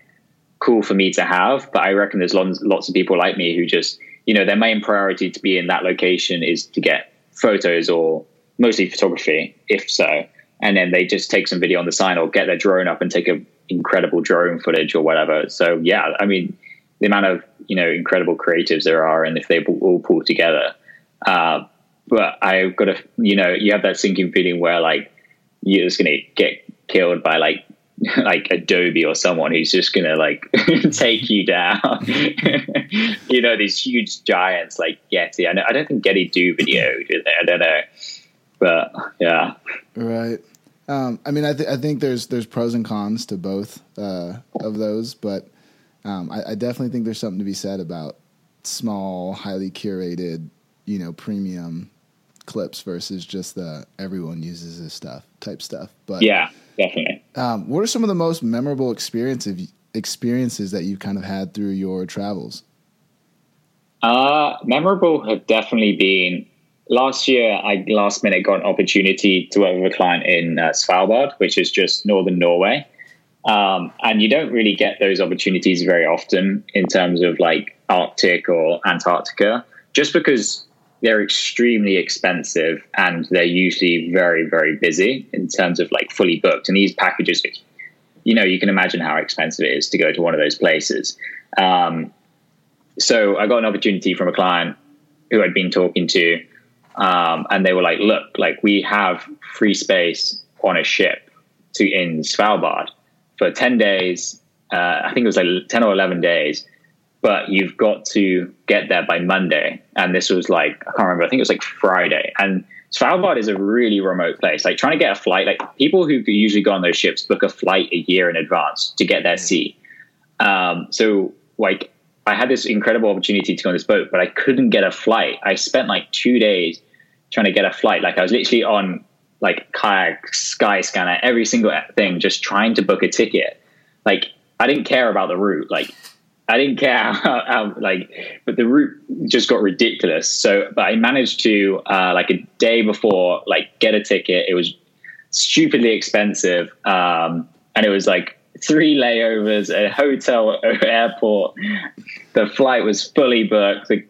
cool for me to have. But I reckon there's lots, lots of people like me who just, you know, their main priority to be in that location is to get photos or mostly photography, if so. And then they just take some video on the side or get their drone up and take a incredible drone footage or whatever. So yeah, I mean, the amount of you know incredible creatives there are, and if they all pull together. Uh, but I've got a you know you have that sinking feeling where like you're just gonna get killed by like like Adobe or someone who's just gonna like take you down. you know these huge giants like Getty. I, know, I don't think Getty do video, do they? I don't know, but yeah, right. Um, I mean, I, th- I think there's there's pros and cons to both uh, of those, but um, I, I, definitely think there's something to be said about small, highly curated, you know, premium clips versus just the everyone uses this stuff type stuff. But yeah, definitely. Um, what are some of the most memorable experiences experiences that you've kind of had through your travels? Uh, memorable have definitely been last year. I last minute got an opportunity to work with a client in uh, Svalbard, which is just northern Norway. Um, and you don't really get those opportunities very often in terms of like Arctic or Antarctica, just because they're extremely expensive and they're usually very very busy in terms of like fully booked. And these packages, you know, you can imagine how expensive it is to go to one of those places. Um, so I got an opportunity from a client who I'd been talking to, um, and they were like, "Look, like we have free space on a ship to in Svalbard for ten days. Uh, I think it was like ten or eleven days." But you've got to get there by Monday, and this was like I can't remember. I think it was like Friday, and Svalbard is a really remote place. Like trying to get a flight, like people who usually go on those ships book a flight a year in advance to get their sea. Um, so like I had this incredible opportunity to go on this boat, but I couldn't get a flight. I spent like two days trying to get a flight. Like I was literally on like kayak, Skyscanner, every single thing, just trying to book a ticket. Like I didn't care about the route. Like I didn't care how, how like, but the route just got ridiculous. So, but I managed to uh, like a day before, like get a ticket. It was stupidly expensive, um, and it was like three layovers, a hotel, airport. The flight was fully booked. The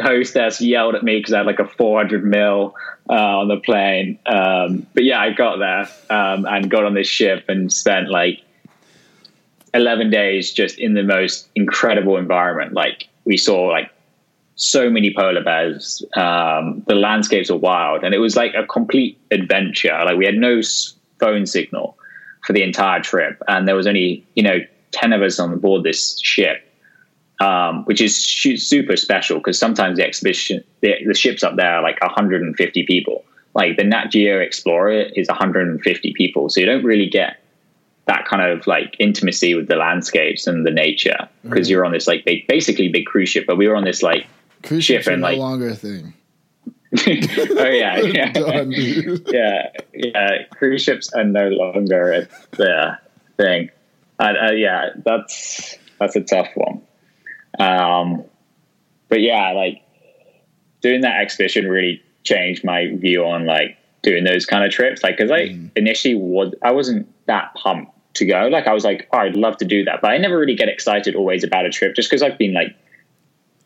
hostess yelled at me because I had like a 400 mil uh, on the plane. Um, but yeah, I got there um, and got on this ship and spent like 11 days just in the most incredible environment. Like we saw like so many polar bears. Um, the landscapes were wild, and it was like a complete adventure. Like we had no phone signal for the entire trip, and there was only you know ten of us on board this ship, um, which is super special because sometimes the exhibition the, the ships up there are like 150 people. Like the Nat Geo Explorer is 150 people, so you don't really get that kind of like intimacy with the landscapes and the nature because mm. you're on this like big, basically big cruise ship, but we were on this like cruise ship and like longer a thing. oh yeah, yeah, Done, yeah, yeah. Cruise ships are no longer a thing. Uh, uh, yeah, that's that's a tough one. Um, but yeah, like doing that expedition really changed my view on like doing those kind of trips. Like, because I mm. initially was I wasn't that pumped to go. Like, I was like, oh, I'd love to do that, but I never really get excited always about a trip just because I've been like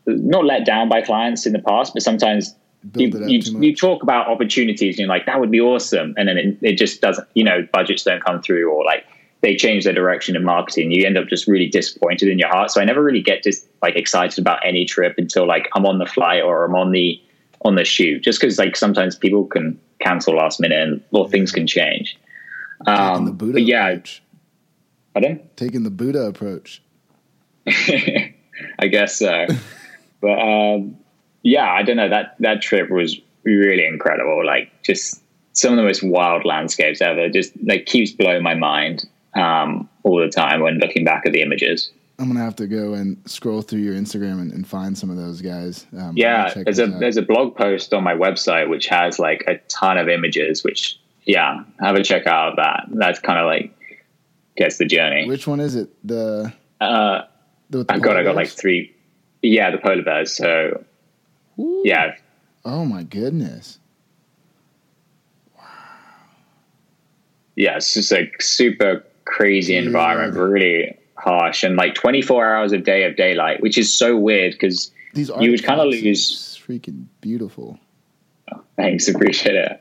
not let down by clients in the past, but sometimes you, you, you, talk about opportunities and you're like, that would be awesome. And then it, it, just doesn't, you know, budgets don't come through or like they change their direction in marketing. You end up just really disappointed in your heart. So I never really get just like excited about any trip until like I'm on the flight or I'm on the, on the shoot just because like sometimes people can cancel last minute and or things can change. Um, the Buddha but yeah, approach. pardon? Taking the Buddha approach. I guess so. but um, yeah, I don't know. That that trip was really incredible. Like just some of the most wild landscapes ever. Just like keeps blowing my mind um, all the time when looking back at the images. I'm gonna have to go and scroll through your Instagram and, and find some of those guys. Um, yeah, there's a out. there's a blog post on my website which has like a ton of images. Which yeah, have a check out of that. That's kind of like gets the journey. Which one is it? The uh, the, the I got I got like three. Yeah, the polar bears. So Ooh. yeah. Oh my goodness. Wow. Yeah, it's just like super crazy environment. Really harsh and like 24 hours a day of daylight, which is so weird because you would kind of lose. Freaking beautiful. Oh, thanks, appreciate it.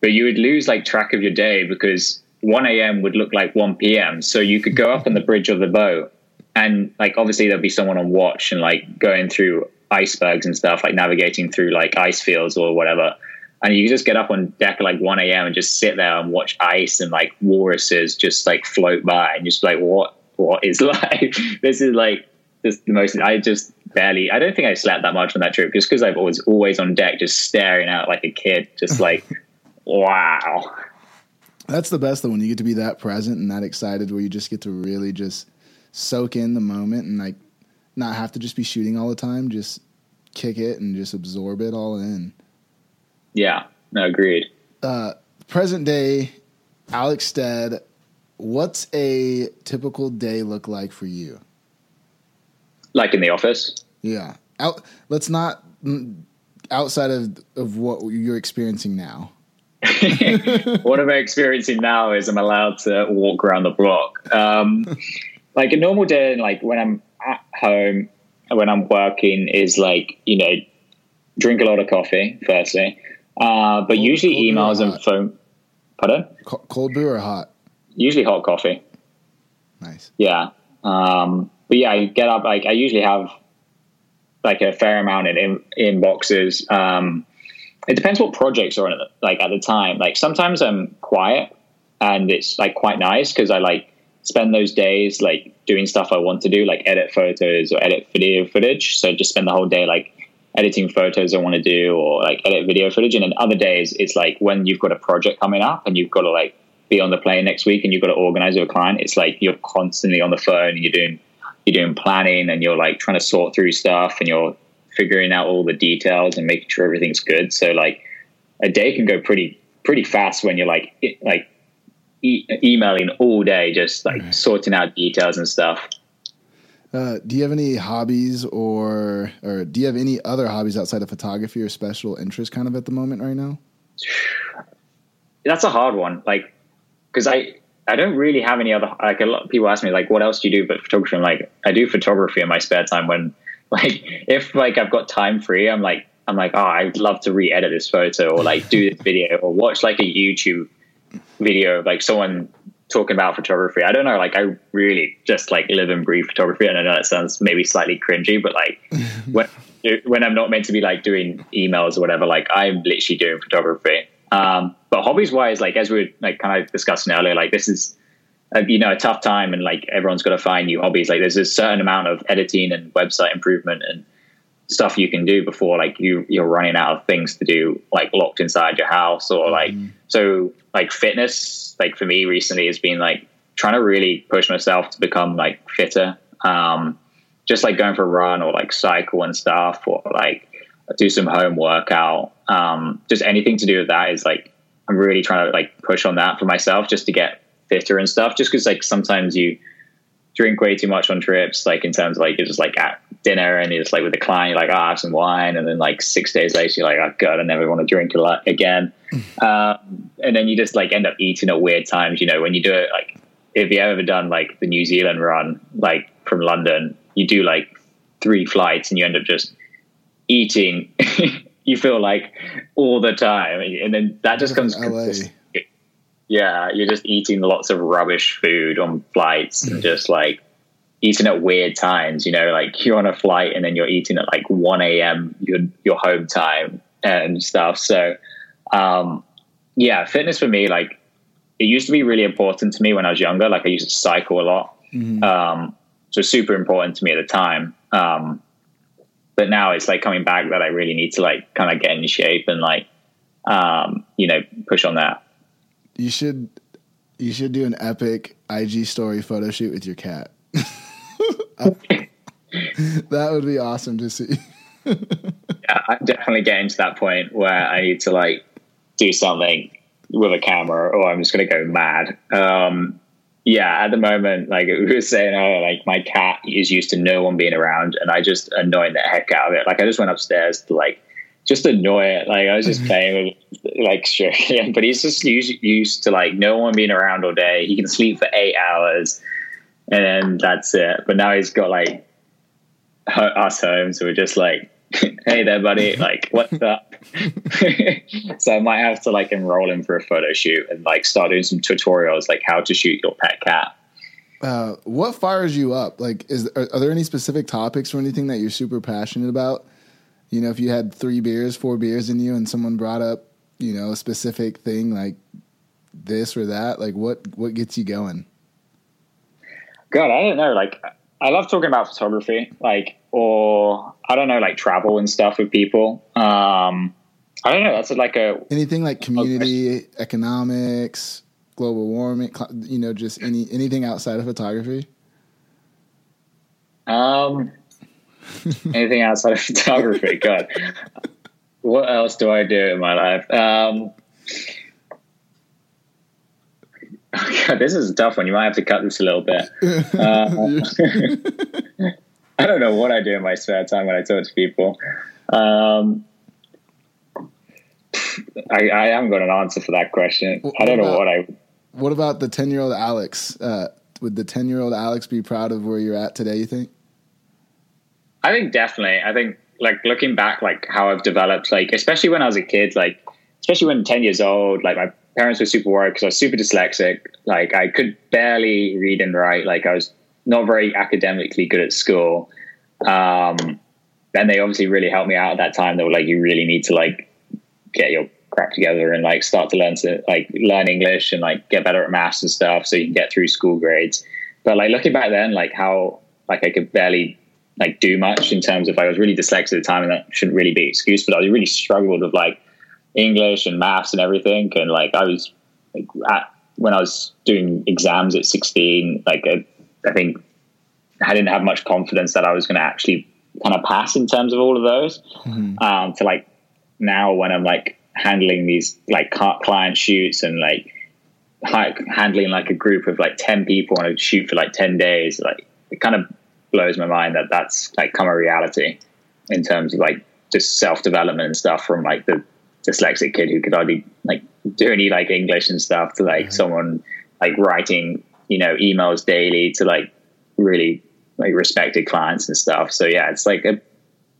But you would lose like track of your day because 1 a.m. would look like 1 p.m. So you could go up on the bridge of the boat and like obviously there'd be someone on watch and like going through icebergs and stuff, like navigating through like ice fields or whatever and you just get up on deck at like 1 a.m. and just sit there and watch ice and like walruses just like float by and just like what what is life. this is like just the most. I just barely. I don't think I slept that much on that trip just because I was always on deck, just staring out like a kid, just like wow. That's the best though when you get to be that present and that excited, where you just get to really just soak in the moment and like not have to just be shooting all the time. Just kick it and just absorb it all in. Yeah, no, agreed. Uh, present day, Alex Stead what's a typical day look like for you? Like in the office? Yeah. Out, let's not mm, outside of of what you're experiencing now. what am I'm experiencing now is I'm allowed to walk around the block. Um, like a normal day, like when I'm at home, when I'm working, is like you know drink a lot of coffee, firstly. Uh, but Cold- usually cold emails and phone. Pardon? Co- cold brew or hot? Usually hot coffee. Nice. Yeah. Um, but yeah, I get up, like, I usually have like a fair amount in, in inboxes. Um, it depends what projects are on it, like at the time. Like sometimes I'm quiet and it's like quite nice because I like spend those days like doing stuff I want to do, like edit photos or edit video footage. So just spend the whole day like editing photos I want to do or like edit video footage. And then other days it's like when you've got a project coming up and you've got to like be on the plane next week and you've got to organize with a client. It's like you're constantly on the phone and you're doing you're doing planning and you're like trying to sort through stuff and you're figuring out all the details and making sure everything's good. So like a day can go pretty pretty fast when you're like like e- emailing all day, just like sorting out details and stuff. Uh, do you have any hobbies or or do you have any other hobbies outside of photography or special interest kind of at the moment right now? That's a hard one, like because I I don't really have any other like a lot of people ask me like what else do you do but photography. I'm like I do photography in my spare time when like if like I've got time free, I'm like I'm like oh I'd love to re-edit this photo or like do this video or watch like a YouTube video of like someone talking about photography. I don't know, like I really just like live and breathe photography. And I know that sounds maybe slightly cringy, but like when when I'm not meant to be like doing emails or whatever, like I'm literally doing photography. Um, but hobbies wise, like as we were like kind of discussing earlier, like this is uh, you know a tough time, and like everyone's got to find new hobbies. Like there's a certain amount of editing and website improvement and stuff you can do before like you you're running out of things to do like locked inside your house or like so like fitness like for me recently has been like trying to really push myself to become like fitter. Um just like going for a run or like cycle and stuff or like do some home workout. Um just anything to do with that is like i'm really trying to like push on that for myself just to get fitter and stuff just because like sometimes you drink way too much on trips, like in terms of like you're just like at dinner and you're just like with the client, you're like, oh, I have some wine. And then like six days later, you're like, oh God, I never want to drink a lot again. um, and then you just like end up eating at weird times, you know, when you do it, like if you ever done like the New Zealand run, like from London, you do like three flights and you end up just eating, you feel like all the time. And then that just comes yeah, you're just eating lots of rubbish food on flights and just like eating at weird times. You know, like you're on a flight and then you're eating at like 1 a.m. your your home time and stuff. So, um, yeah, fitness for me, like it used to be really important to me when I was younger. Like I used to cycle a lot, um, so super important to me at the time. Um, but now it's like coming back that I really need to like kind of get in shape and like um, you know push on that. You should you should do an epic IG story photo shoot with your cat. that would be awesome to see. yeah, I'm definitely getting to that point where I need to like do something with a camera or I'm just going to go mad. Um, yeah, at the moment, like we were saying, oh, like my cat is used to no one being around and I just annoy the heck out of it. Like I just went upstairs to like just annoy it. Like I was just playing with like stroking him, but he's just used, used to like no one being around all day. He can sleep for eight hours and then that's it. But now he's got like us home, so we're just like, hey there, buddy. Like, what's up? so I might have to like enroll him for a photo shoot and like start doing some tutorials, like how to shoot your pet cat. Uh, what fires you up? Like, is are, are there any specific topics or anything that you're super passionate about? You know, if you had three beers, four beers in you, and someone brought up, you know, a specific thing like this or that, like what what gets you going? God, I don't know. Like, I love talking about photography, like, or I don't know, like travel and stuff with people. Um, I don't know. That's like a Anything like community, economics, global warming, you know, just any anything outside of photography. Um, anything outside of photography? God, what else do I do in my life? Um, God, this is a tough one. You might have to cut this a little bit. Uh, I don't know what I do in my spare time when I talk to people. Um, I, I haven't got an answer for that question. I don't know What what I. What about the ten year old Alex? Uh, would the ten year old Alex be proud of where you're at today? You think? I think definitely. I think like looking back, like how I've developed, like especially when I was a kid, like especially when ten years old, like my parents were super worried because I was super dyslexic. Like I could barely read and write. Like I was not very academically good at school. Um, and they obviously really helped me out at that time. They were like, you really need to like get your crap together and like start to learn to like learn English and like get better at maths and stuff so you can get through school grades. But like looking back then, like how like I could barely like do much in terms of I was really dyslexic at the time and that shouldn't really be an excuse, but I really struggled with like English and maths and everything. And like I was like at, when I was doing exams at 16, like I, I think I didn't have much confidence that I was going to actually kind of pass in terms of all of those. Mm-hmm. Um, to like now when I'm like handling these like client shoots and like like handling like a group of like 10 people on a shoot for like 10 days, like it kind of blows my mind that that's like come a reality in terms of like just self development and stuff from like the dyslexic kid who could hardly like do any like English and stuff to like mm-hmm. someone like writing, you know, emails daily to like really like respected clients and stuff. So yeah, it's like a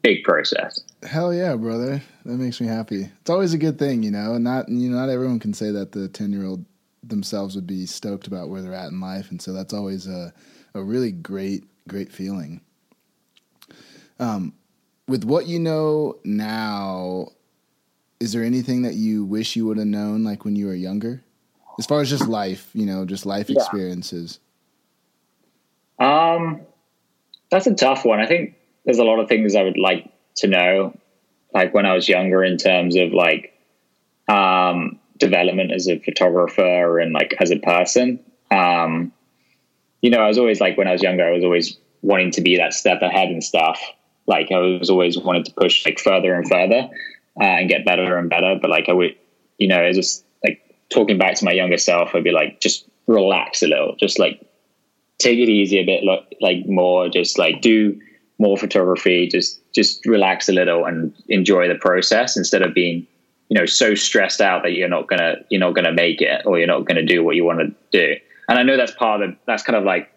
big process. Hell yeah, brother. That makes me happy. It's always a good thing, you know, and not you know, not everyone can say that the ten year old themselves would be stoked about where they're at in life. And so that's always a a really great great feeling. Um, with what you know now, is there anything that you wish you would have known, like when you were younger, as far as just life, you know, just life yeah. experiences? Um, that's a tough one. I think there's a lot of things I would like to know, like when I was younger, in terms of like um, development as a photographer and like as a person. Um, you know, I was always like when I was younger, I was always wanting to be that step ahead and stuff. Like I was always wanted to push like further and further uh, and get better and better. But like I would, you know, it's just like talking back to my younger self, I'd be like, just relax a little, just like take it easy a bit, like, like more, just like do more photography, just just relax a little and enjoy the process instead of being you know so stressed out that you're not gonna you're not gonna make it or you're not gonna do what you want to do. And I know that's part of that's kind of like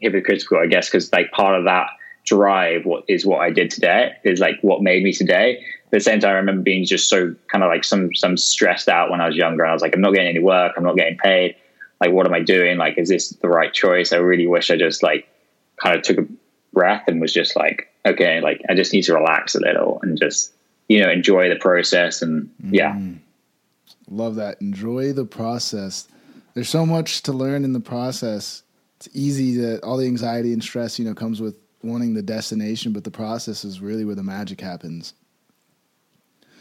hypocritical, I guess, because like part of that drive what is what I did today is like what made me today. At the same time, I remember being just so kind of like some some stressed out when I was younger. I was like, I'm not getting any work. I'm not getting paid. Like, what am I doing? Like, is this the right choice? I really wish I just like kind of took a breath and was just like, okay, like I just need to relax a little and just you know enjoy the process and yeah. Mm. Love that. Enjoy the process there's so much to learn in the process. It's easy that all the anxiety and stress, you know, comes with wanting the destination, but the process is really where the magic happens.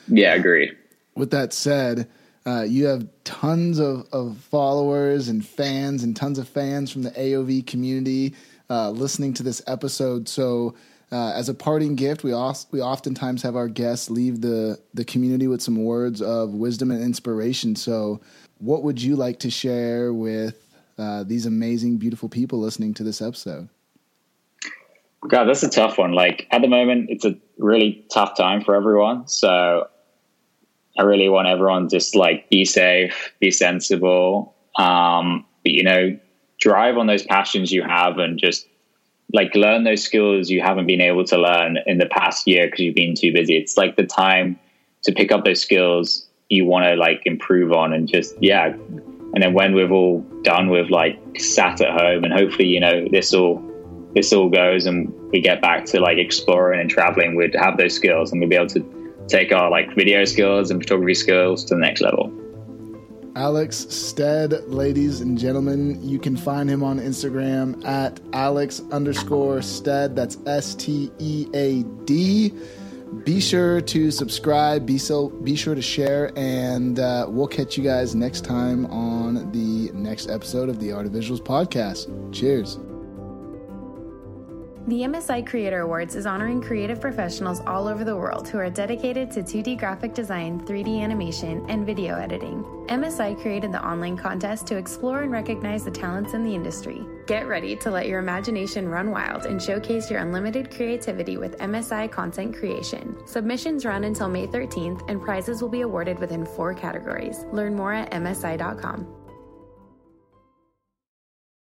Yeah, I agree. With that said, uh, you have tons of, of followers and fans and tons of fans from the AOV community uh, listening to this episode. So, uh, as a parting gift, we also, we oftentimes have our guests leave the the community with some words of wisdom and inspiration. So, what would you like to share with uh, these amazing, beautiful people listening to this episode? God, that's a tough one. Like at the moment, it's a really tough time for everyone. So I really want everyone just like be safe, be sensible, um, but you know, drive on those passions you have and just like learn those skills you haven't been able to learn in the past year because you've been too busy. It's like the time to pick up those skills you want to like improve on and just yeah and then when we've all done with like sat at home and hopefully you know this all this all goes and we get back to like exploring and traveling we'd have those skills and we'd be able to take our like video skills and photography skills to the next level Alex Stead, ladies and gentlemen. You can find him on Instagram at Alex underscore Stead. That's S T E A D. Be sure to subscribe. Be so. Be sure to share, and uh, we'll catch you guys next time on the next episode of the Art of Visuals podcast. Cheers. The MSI Creator Awards is honoring creative professionals all over the world who are dedicated to 2D graphic design, 3D animation, and video editing. MSI created the online contest to explore and recognize the talents in the industry. Get ready to let your imagination run wild and showcase your unlimited creativity with MSI content creation. Submissions run until May 13th, and prizes will be awarded within four categories. Learn more at MSI.com.